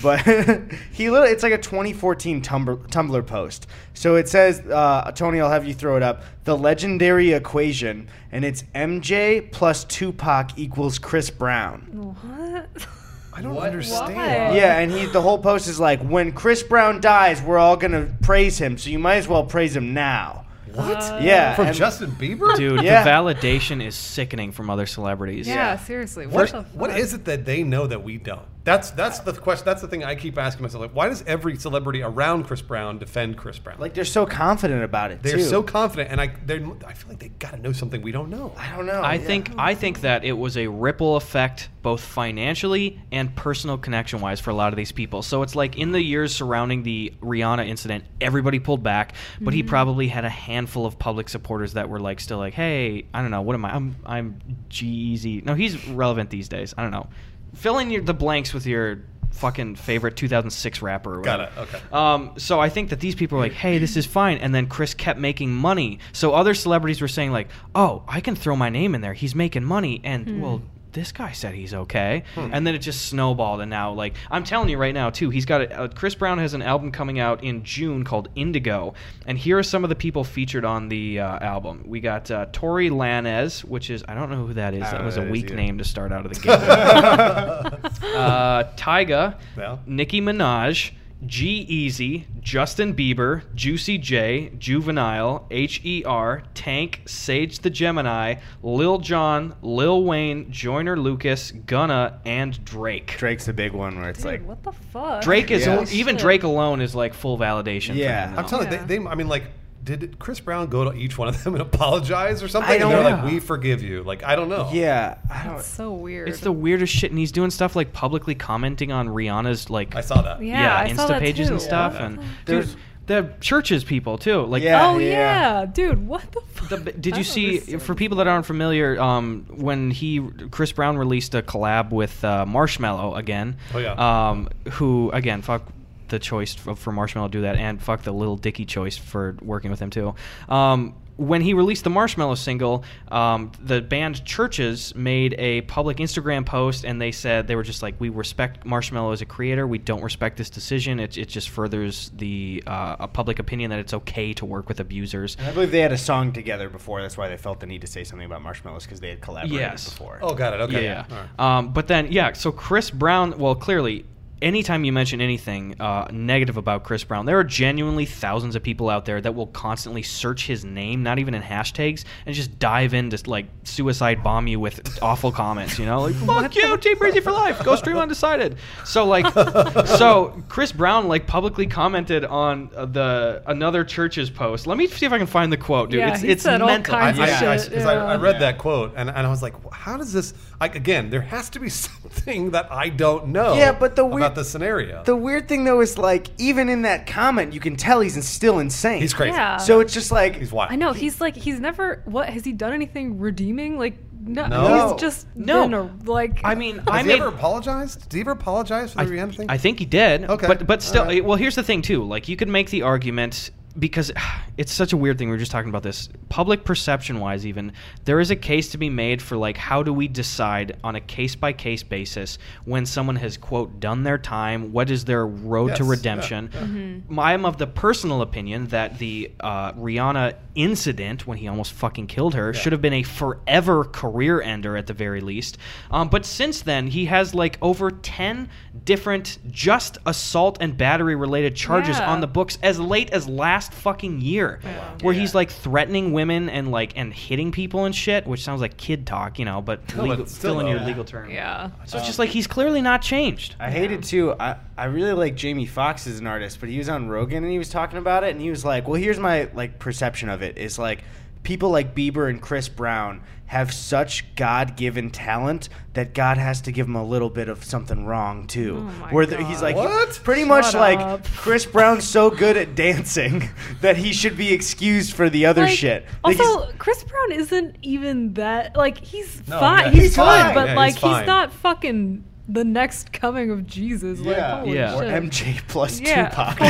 but he literally it's like a 2014 Tumblr, Tumblr post. So it says, uh, Tony, I'll have you throw it up. The legendary equation, and it's MJ plus Tupac equals Chris Brown. What? I don't What? understand. Why? Yeah, and he the whole post is like, when Chris Brown dies, we're all gonna praise him. So you might as well praise him now. What? Uh, Yeah, From and- Justin Bieber? Dude, Yeah. the validation is sickening from other celebrities. Yeah, seriously. What, What, the what fuck? is it that they know that we don't? That's that's the question. That's the thing I keep asking myself. Like, why does every celebrity around Chris Brown defend Chris Brown? Like they're so confident about it they're too. so confident, and I they're, I feel like they got to know something we don't know. I don't know. I yeah. think I think that it was a ripple effect, both financially and personal connection wise, for a lot of these people. So it's like in the years surrounding the Rihanna incident, everybody pulled back, but he mm-hmm. probably had a handful of public supporters that were like still like, hey, I don't know, what am I? I'm I'm G-Eazy. No, he's relevant these days. I don't know. Fill in your, the blanks with your fucking favorite 2006 rapper. Or Got it, okay. Um, so I think that these people are like, "Hey, this is fine," and then Chris kept making money. So other celebrities were saying like, "Oh, I can throw my name in there. He's making money," and well. This guy said he's okay, and then it just snowballed, and now, like I'm telling you right now, too, he's got a, uh, Chris Brown has an album coming out in June called Indigo, and here are some of the people featured on the uh, album. We got uh, Tory Lanez, which is I don't know who that is. That was a who that is weak name to start out of the game. uh, Tyga, Yeah. Nicki Minaj, G Easy, Justin Bieber, Juicy J, Juvenile, H E R, Tank, Sage the Gemini, Lil Jon, Lil Wayne, Joyner Lucas, Gunna, and Drake. Drake's the big one where it's Dude, like what the fuck? Drake is Yeah. even Drake alone is like full validation. Yeah. for I'm now. telling Yeah. you, they, they, I mean, like, did Chris Brown go to each one of them and apologize or something? I and they're don't like, "We forgive you." Like, I don't know. Yeah, I don't. That's so weird. It's the weirdest shit, and he's doing stuff like publicly commenting on Rihanna's like I saw that. Yeah, yeah, I saw Insta that pages and too. stuff, Yeah. and dude, There's- the churches people too. Like Yeah. oh yeah. dude, what the fuck? The, did you see? For people that aren't familiar, um, when he Chris Brown released a collab with uh, Marshmello again. Oh, yeah. Um, who again? Fuck the choice for, for Marshmello to do that, and fuck the Lil Dicky choice for working with him too. Um, when he released the Marshmello single, um, the band CHVRCHES made a public Instagram post, and they said they were just like, "We respect Marshmello as a creator. We don't respect this decision. It, it just furthers the uh, a public opinion that it's okay to work with abusers." And I believe they had a song together before. That's why they felt the need to say something about marshmallows because they had collaborated Yes. before. Oh, got it. Okay. Yeah. All right. Um, but then, yeah, so Chris Brown, well, clearly, anytime you mention anything uh, negative about Chris Brown, there are genuinely thousands of people out there that will constantly search his name, not even in hashtags, and just dive in to like suicide bomb you with awful comments. You know, like "fuck you, Team Breezy for life, go stream undecided." So like, so Chris Brown like publicly commented on uh, the another church's post. Let me see if I can find the quote, dude. Yeah, it's he it's said all mental. kinds I, of I, shit, I, 'cause I, I yeah. read that quote and, and I was like, how does this? Like again, there has to be something that I don't know. Yeah, but the weird- about the scenario. The weird thing though is like even in that comment, you can tell he's still insane. He's crazy. Yeah. So it's just like He's wild. I know he's like he's never. What has he done anything redeeming? Like no, No. he's just No. been a, like. I mean, Has I he made ever apologized? Did he ever apologize for the Rihanna thing? I think he did. Okay. But but still, All right. well, here's the thing too. Like you could make the argument because it's such a weird thing. we are just talking about this. Public perception wise, even there is a case to be made for like how do we decide on a case by case basis when someone has quote done their time? What is their road Yes, to redemption? yeah. Mm-hmm. I am of the personal opinion that the uh, Rihanna incident when he almost fucking killed her should have been a forever career ender at the very least. Um, but since then, he has like over 10 different just assault and battery related charges Yeah. on the books as late as last last fucking year, oh, where he's like threatening women and like and hitting people and shit, which sounds like kid talk, you know, but, No, legal, but still, still in your though. legal term. Yeah. So it's just like he's clearly not changed. I hated it too. I, I really like Jamie Foxx as an artist, but he was on Rogan and he was talking about it and he was like, "Well, here's my like perception of it. it is like people like Bieber and Chris Brown have such God-given talent that God has to give them a little bit of something wrong too." Oh Where the, he's like What? pretty much Shut like. Chris Brown's so good at dancing that he should be excused for the other Like, shit. Like, Also, Chris Brown isn't even that. Like he's No, fine. yeah, he's, he's good, fine. but Yeah, like he's he's, not fucking the next coming of Jesus. Like, yeah, holy Yeah. or shit. MJ plus Yeah. Tupac.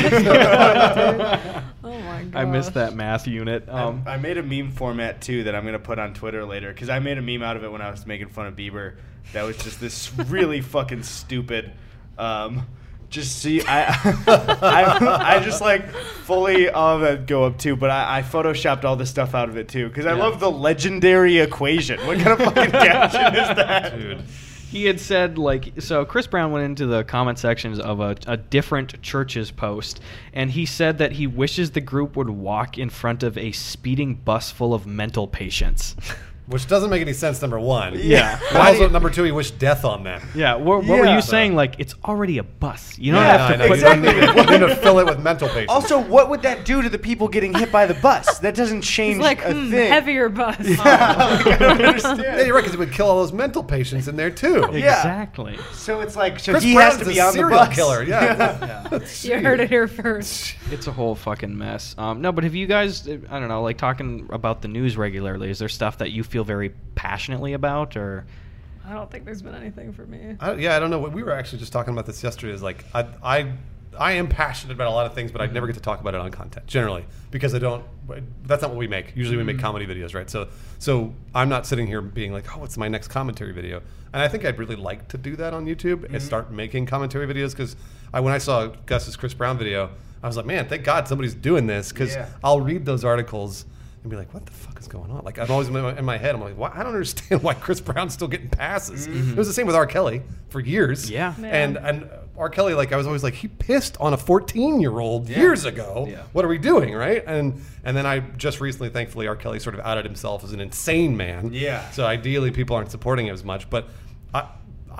oh my god. I missed that math unit. I- Um, I, made a meme format too that I'm gonna put on Twitter later because I made a meme out of it when I was making fun of Bieber. That was just this really fucking stupid. Um, just see, I, I, I just like fully all of that go up too, but I, I photoshopped all this stuff out of it too because I Yeah. love the legendary equation. What kind of fucking caption is that, Dude. He had said like so. Chris Brown went into the comment sections of a, a different church's post, and he said that he wishes the group would walk in front of a speeding bus full of mental patients. Which doesn't make any sense, number one. Yeah. But also, number two, he wished death on them. Yeah, what, what were Yeah. you saying? Like it's already a bus. You don't Yeah, have to I know. put You don't exactly. need to- you need to fill it with mental patients. Also, what would that do to the people getting hit by the bus? That doesn't change He's like a hmm, thing. heavier bus. I don't understand. yeah, you're right, because it would kill all those mental patients in there too. Yeah. exactly. So it's like, so Chris he Brown's has to a be on the serial bus. killer. Yeah. you heard it here first. It's a whole fucking mess. Um, no, but have you guys? I don't know, like talking about the news regularly. Is there stuff that you feel very passionately about, or? I don't think there's been anything for me. I, yeah, I don't know. What we were actually just talking about this yesterday. Is like I, I, I am passionate about a lot of things, but I never get to talk about it on content generally because I don't. That's not what we make. Usually, we make mm-hmm. comedy videos, right? So, so I'm not sitting here being like, oh, what's my next commentary video? And I think I'd really like to do that on YouTube and mm-hmm. start making commentary videos because I, when I saw Gus's Chris Brown video, I was like, man, thank God somebody's doing this because Yeah. I'll read those articles and be like, what the fuck is going on? Like, I'm always in my, in my head, I'm like, why, I don't understand why Chris Brown's still getting passes. Mm-hmm. It was the same with R. Kelly for years. Yeah. Yeah. And and R. Kelly, like, I was always like, he pissed on a 14 year old years ago. Yeah. What are we doing, right? And and then I just recently, thankfully, R. Kelly sort of outed himself as an insane man. Yeah. So ideally, people aren't supporting him as much, but. I,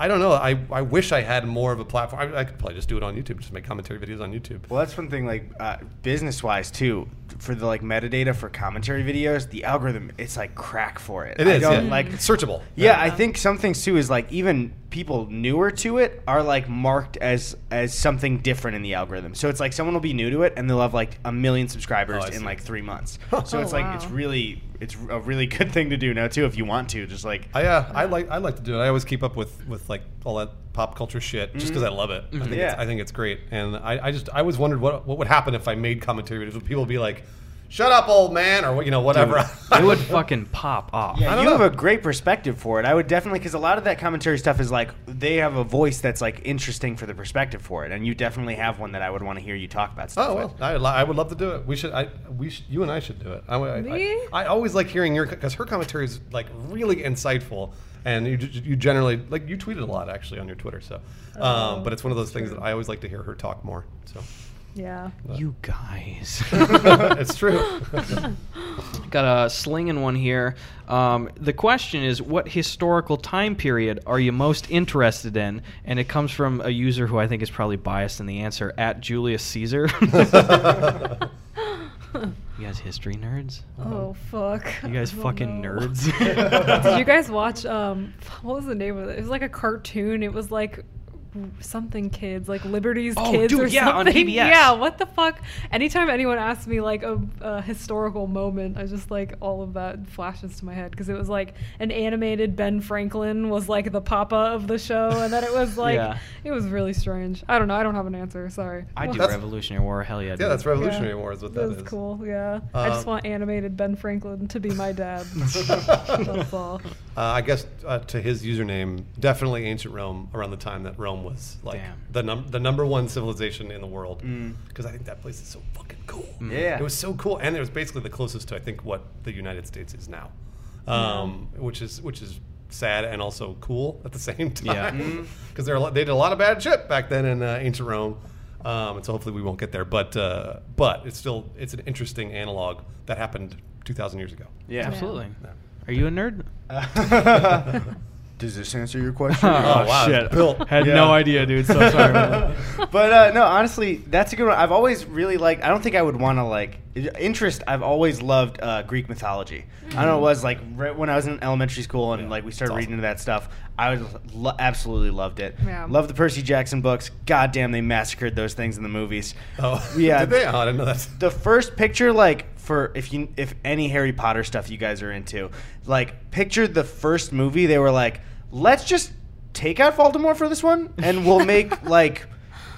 I don't know. I, I wish I had more of a platform. I, I could probably just do it on YouTube, just make commentary videos on YouTube. Well, that's one thing, like uh, business wise too. For the like metadata for commentary videos, the algorithm it's like crack for it. It I is, yeah. like It's searchable. Yeah, I think some things too is like even people newer to it are like marked as as something different in the algorithm. So it's like someone will be new to it and they'll have like a million subscribers Oh, in like three months. So Oh, it's like it's really it's a really good thing to do now too if you want to. Just like I uh, I like I like to do it. I always keep up with with like all that pop culture shit just because I love it. I think Yeah. it's, I think it's great, and I, I just I always wondered what what would happen if I made commentary videos. Would people be like, "Shut up, old man," or you know whatever? it would fucking pop off. Yeah, I don't you have a great perspective for it. I would definitely because a lot of that commentary stuff is like they have a voice that's like interesting for the perspective for it, and you definitely have one that I would want to hear you talk about stuff Oh with. well, I, I would love to do it. We should. I we should, you and I should do it. I, I, Me? I, I always like hearing your because her commentary is like really insightful, and you you generally like you tweeted a lot actually on your Twitter. So, Oh, um, but it's one of those things that I always like to hear her talk more. So Yeah. You guys. it's true. Got a slinging one here. Um, the question is, what historical time period are you most interested in? And it comes from a user who I think is probably biased in the answer at Julius Caesar. you guys, history nerds. Oh fuck. You guys, fucking know. nerds. Did you guys watch um what was the name of it? It was like a cartoon. It was like something kids, like Liberty's Oh, Kids dude, or yeah, on something. PBS. Yeah, what the fuck? Anytime anyone asks me like a, a historical moment, I just like all of that flashes to my head because it was like an animated Ben Franklin was like the papa of the show, and then it was like Yeah. it was really strange. I don't know. I don't have an answer. Sorry. I do That's- Revolutionary War. Hell yeah. yeah, that's Revolutionary Yeah. War is what that That's is. cool. Yeah, I just Um, want animated Ben Franklin to be my dad. That's all. Uh, I guess uh, to his username, definitely ancient Rome around the time that Rome was like Damn. the num- the number one civilization in the world. Mm. Because I think that place is so fucking cool. Yeah. it was so cool, and it was basically the closest to I think what the United States is now, um, which is which is sad and also cool at the same time. Yeah. Because they they did a lot of bad shit back then in uh, ancient Rome. Um, and so hopefully we won't get there. But uh, but it's still it's an interesting analog that happened 2,000 years ago. Yeah. Absolutely. Yeah. Are you a nerd? Does this answer your question? Oh, wow. Bill. Had Yeah. no idea, dude. So sorry. but uh, no, honestly, that's a good one. I've always really liked. I don't think I would want to like interest. I've always loved uh, Greek mythology. I don't know. It was like right when I was in elementary school and Yeah, like we started it's reading awesome. into that stuff. I was lo- absolutely loved it. Yeah. Loved the Percy Jackson books. God damn, they massacred those things in the movies. Oh, Yeah. Did they? Oh, I didn't know that. the first picture like for if you if any harry potter stuff you guys are into like picture the first movie they were like let's just take out voldemort for this one and we'll make like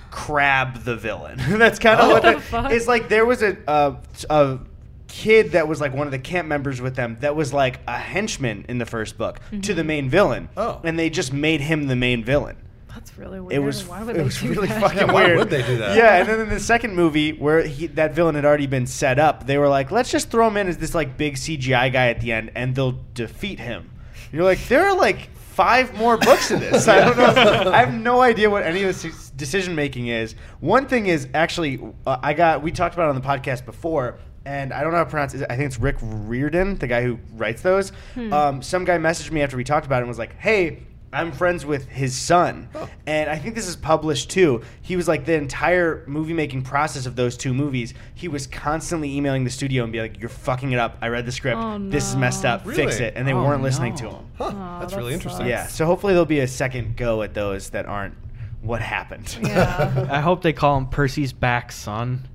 Crabbe the villain that's kind of what What the, the fuck? it's like there was a, a a kid that was like one of the camp members with them that was like a henchman in the first book to the mm-hmm. main villain Oh. and they just made him the main villain That's really weird. it was Why would it they was do really that? fucking Yeah, why weird. would they do that? Yeah, and then in the second movie where he, that villain had already been set up, they were like, let's just throw him in as this like big CGI guy at the end, and they'll defeat him. You're like, there are like five more books of this. I don't know. I have no idea what any of this decision making is. One thing is actually, uh, I got we talked about it on the podcast before. And I don't know how to pronounce it. I think it's Rick Riordan, the guy who writes those. Um, some guy messaged me after we talked about it and was like, "Hey, I'm friends with his son, Oh. and I think this is published too. He was like the entire movie making process of those two movies. He was constantly emailing the studio and be like, "You're fucking it up. I read the script. Oh, This is messed no. up. Fix it." And they Oh, weren't listening to him. Huh, Aw, that's that really interesting. Yeah. So hopefully there'll be a second go at those that aren't what happened. Yeah. I hope they call him Percy's back son.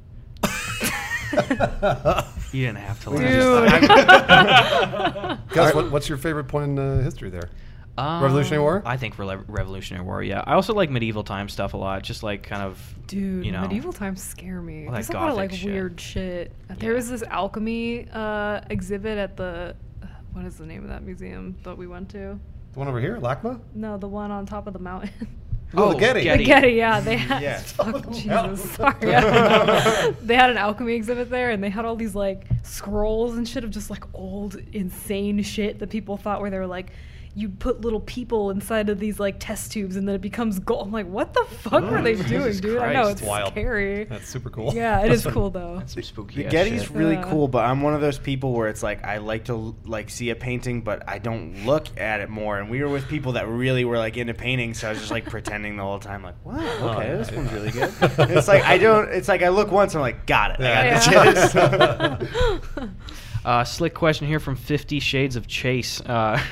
You didn't have to. learn. Dude. Guys, what, what's your favorite point in uh, history there? Um, Revolutionary War? I think Rele- Revolutionary War. Yeah, I also like medieval time stuff a lot. Just like kind of, Dude, you know, medieval times scare me. All that There's a lot of like gothic shit. weird shit. There Yeah. was this alchemy uh, exhibit at the what is the name of that museum that we went to? The one over here, LACMA? No, the one on top of the mountain. Oh, the Getty. The Getty, yeah, they had. Yeah. Fuck, Oh, Jesus, sorry. I don't know. they had an alchemy exhibit there, and they had all these like scrolls and shit of just like old, insane shit that people thought where they were like, you put little people inside of these like test tubes, and then it becomes gold. I'm like, what the fuck Oh, were they Jesus doing, dude? I know it's It's wild. scary. That's super cool. Yeah, it is cool though. some spooky. The ass Getty's shit. really Yeah. cool, but I'm one of those people where it's like I like to like see a painting, but I don't look at it more. And we were with people that really were like into painting, so I was just like pretending the whole time, like, wow, okay, Oh, this yeah. one's really good. It's like I don't. It's like I look once, and I'm like, got it, I got Yeah. the. Uh, slick question here from Fifty Shades of Chase. Uh,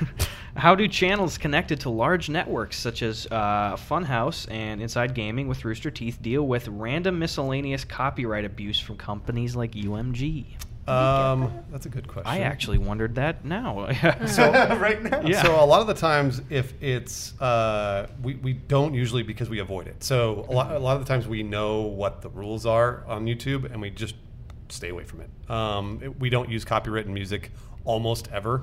how do channels connected to large networks such as uh, Funhaus and Inside Gaming with Rooster Teeth deal with random miscellaneous copyright abuse from companies like UMG? Um, that's a good question. I actually wondered that now. so right now, Yeah. So a lot of the times, if it's uh, we we don't usually because we avoid it. So a lot, a lot of the times we know what the rules are on YouTube, and we just stay away from it. Um, it- we don't use copywritten music almost ever.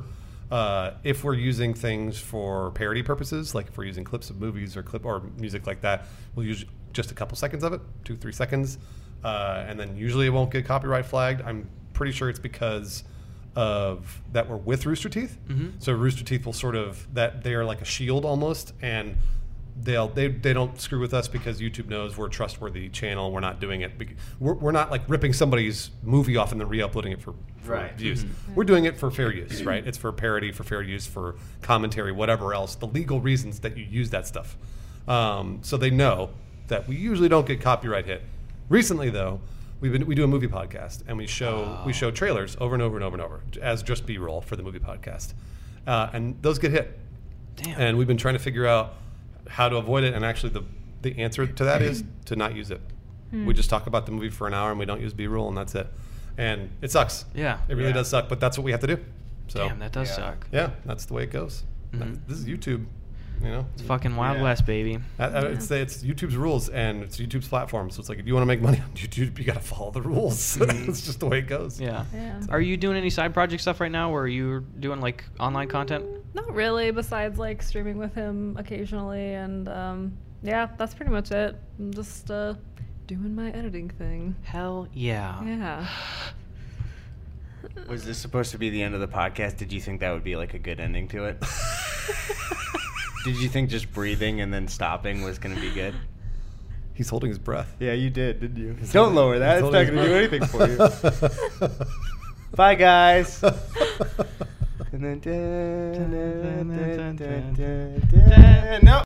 Uh, if we're using things for parody purposes, like if we're using clips of movies or clip or music like that, we'll use just a couple seconds of it, two three seconds, uh, and then usually it won't get copyright flagged. I'm pretty sure it's because of that we're with Rooster Teeth. So Rooster Teeth will sort of that they are like a shield almost, and they'll they, they don't screw with us because YouTube knows we're a trustworthy channel. We're not doing it. bec- We're, we're not like ripping somebody's movie off and then re-uploading it for, for Right. views. We're doing it for fair use, right? It's for parody, for fair use, for commentary, whatever else. The legal reasons that you use that stuff. Um, so they know that we usually don't get copyright hit. Recently, though, we've been we do a movie podcast and we show we show trailers over and over and over and over as just B-roll for the movie podcast, uh, and those get hit. Damn. And we've been trying to figure out how to avoid it. And actually, the the answer to that is to not use it. We just talk about the movie for an hour and we don't use B-roll, and that's it. And it sucks. Yeah. it really Yeah. does suck. But that's what we have to do. So Damn, that does Yeah. suck. yeah, that's the way it goes. Mhm. This is YouTube. You know, It's fucking Wild Yeah. West, baby. Uh, uh, It's it's YouTube's rules and it's YouTube's platform. So it's like if you want to make money on YouTube, you got to follow the rules. it's just the way it goes. Yeah. Yeah. Are you doing any side project stuff right now, or are you doing like online content? Not really, besides like streaming with him occasionally, and um, yeah, that's pretty much it. I'm just uh, doing my editing thing. Hell yeah. Yeah. Was this supposed to be the end of the podcast? Did you think that would be like a good ending to it? Did you think just breathing and then stopping was going to be good? He's holding his breath. Yeah, you did, didn't you? He's Don't holding- lower that. It's not going to do anything for you. Bye, guys. and then. da- da- da- da- da- da- da- No.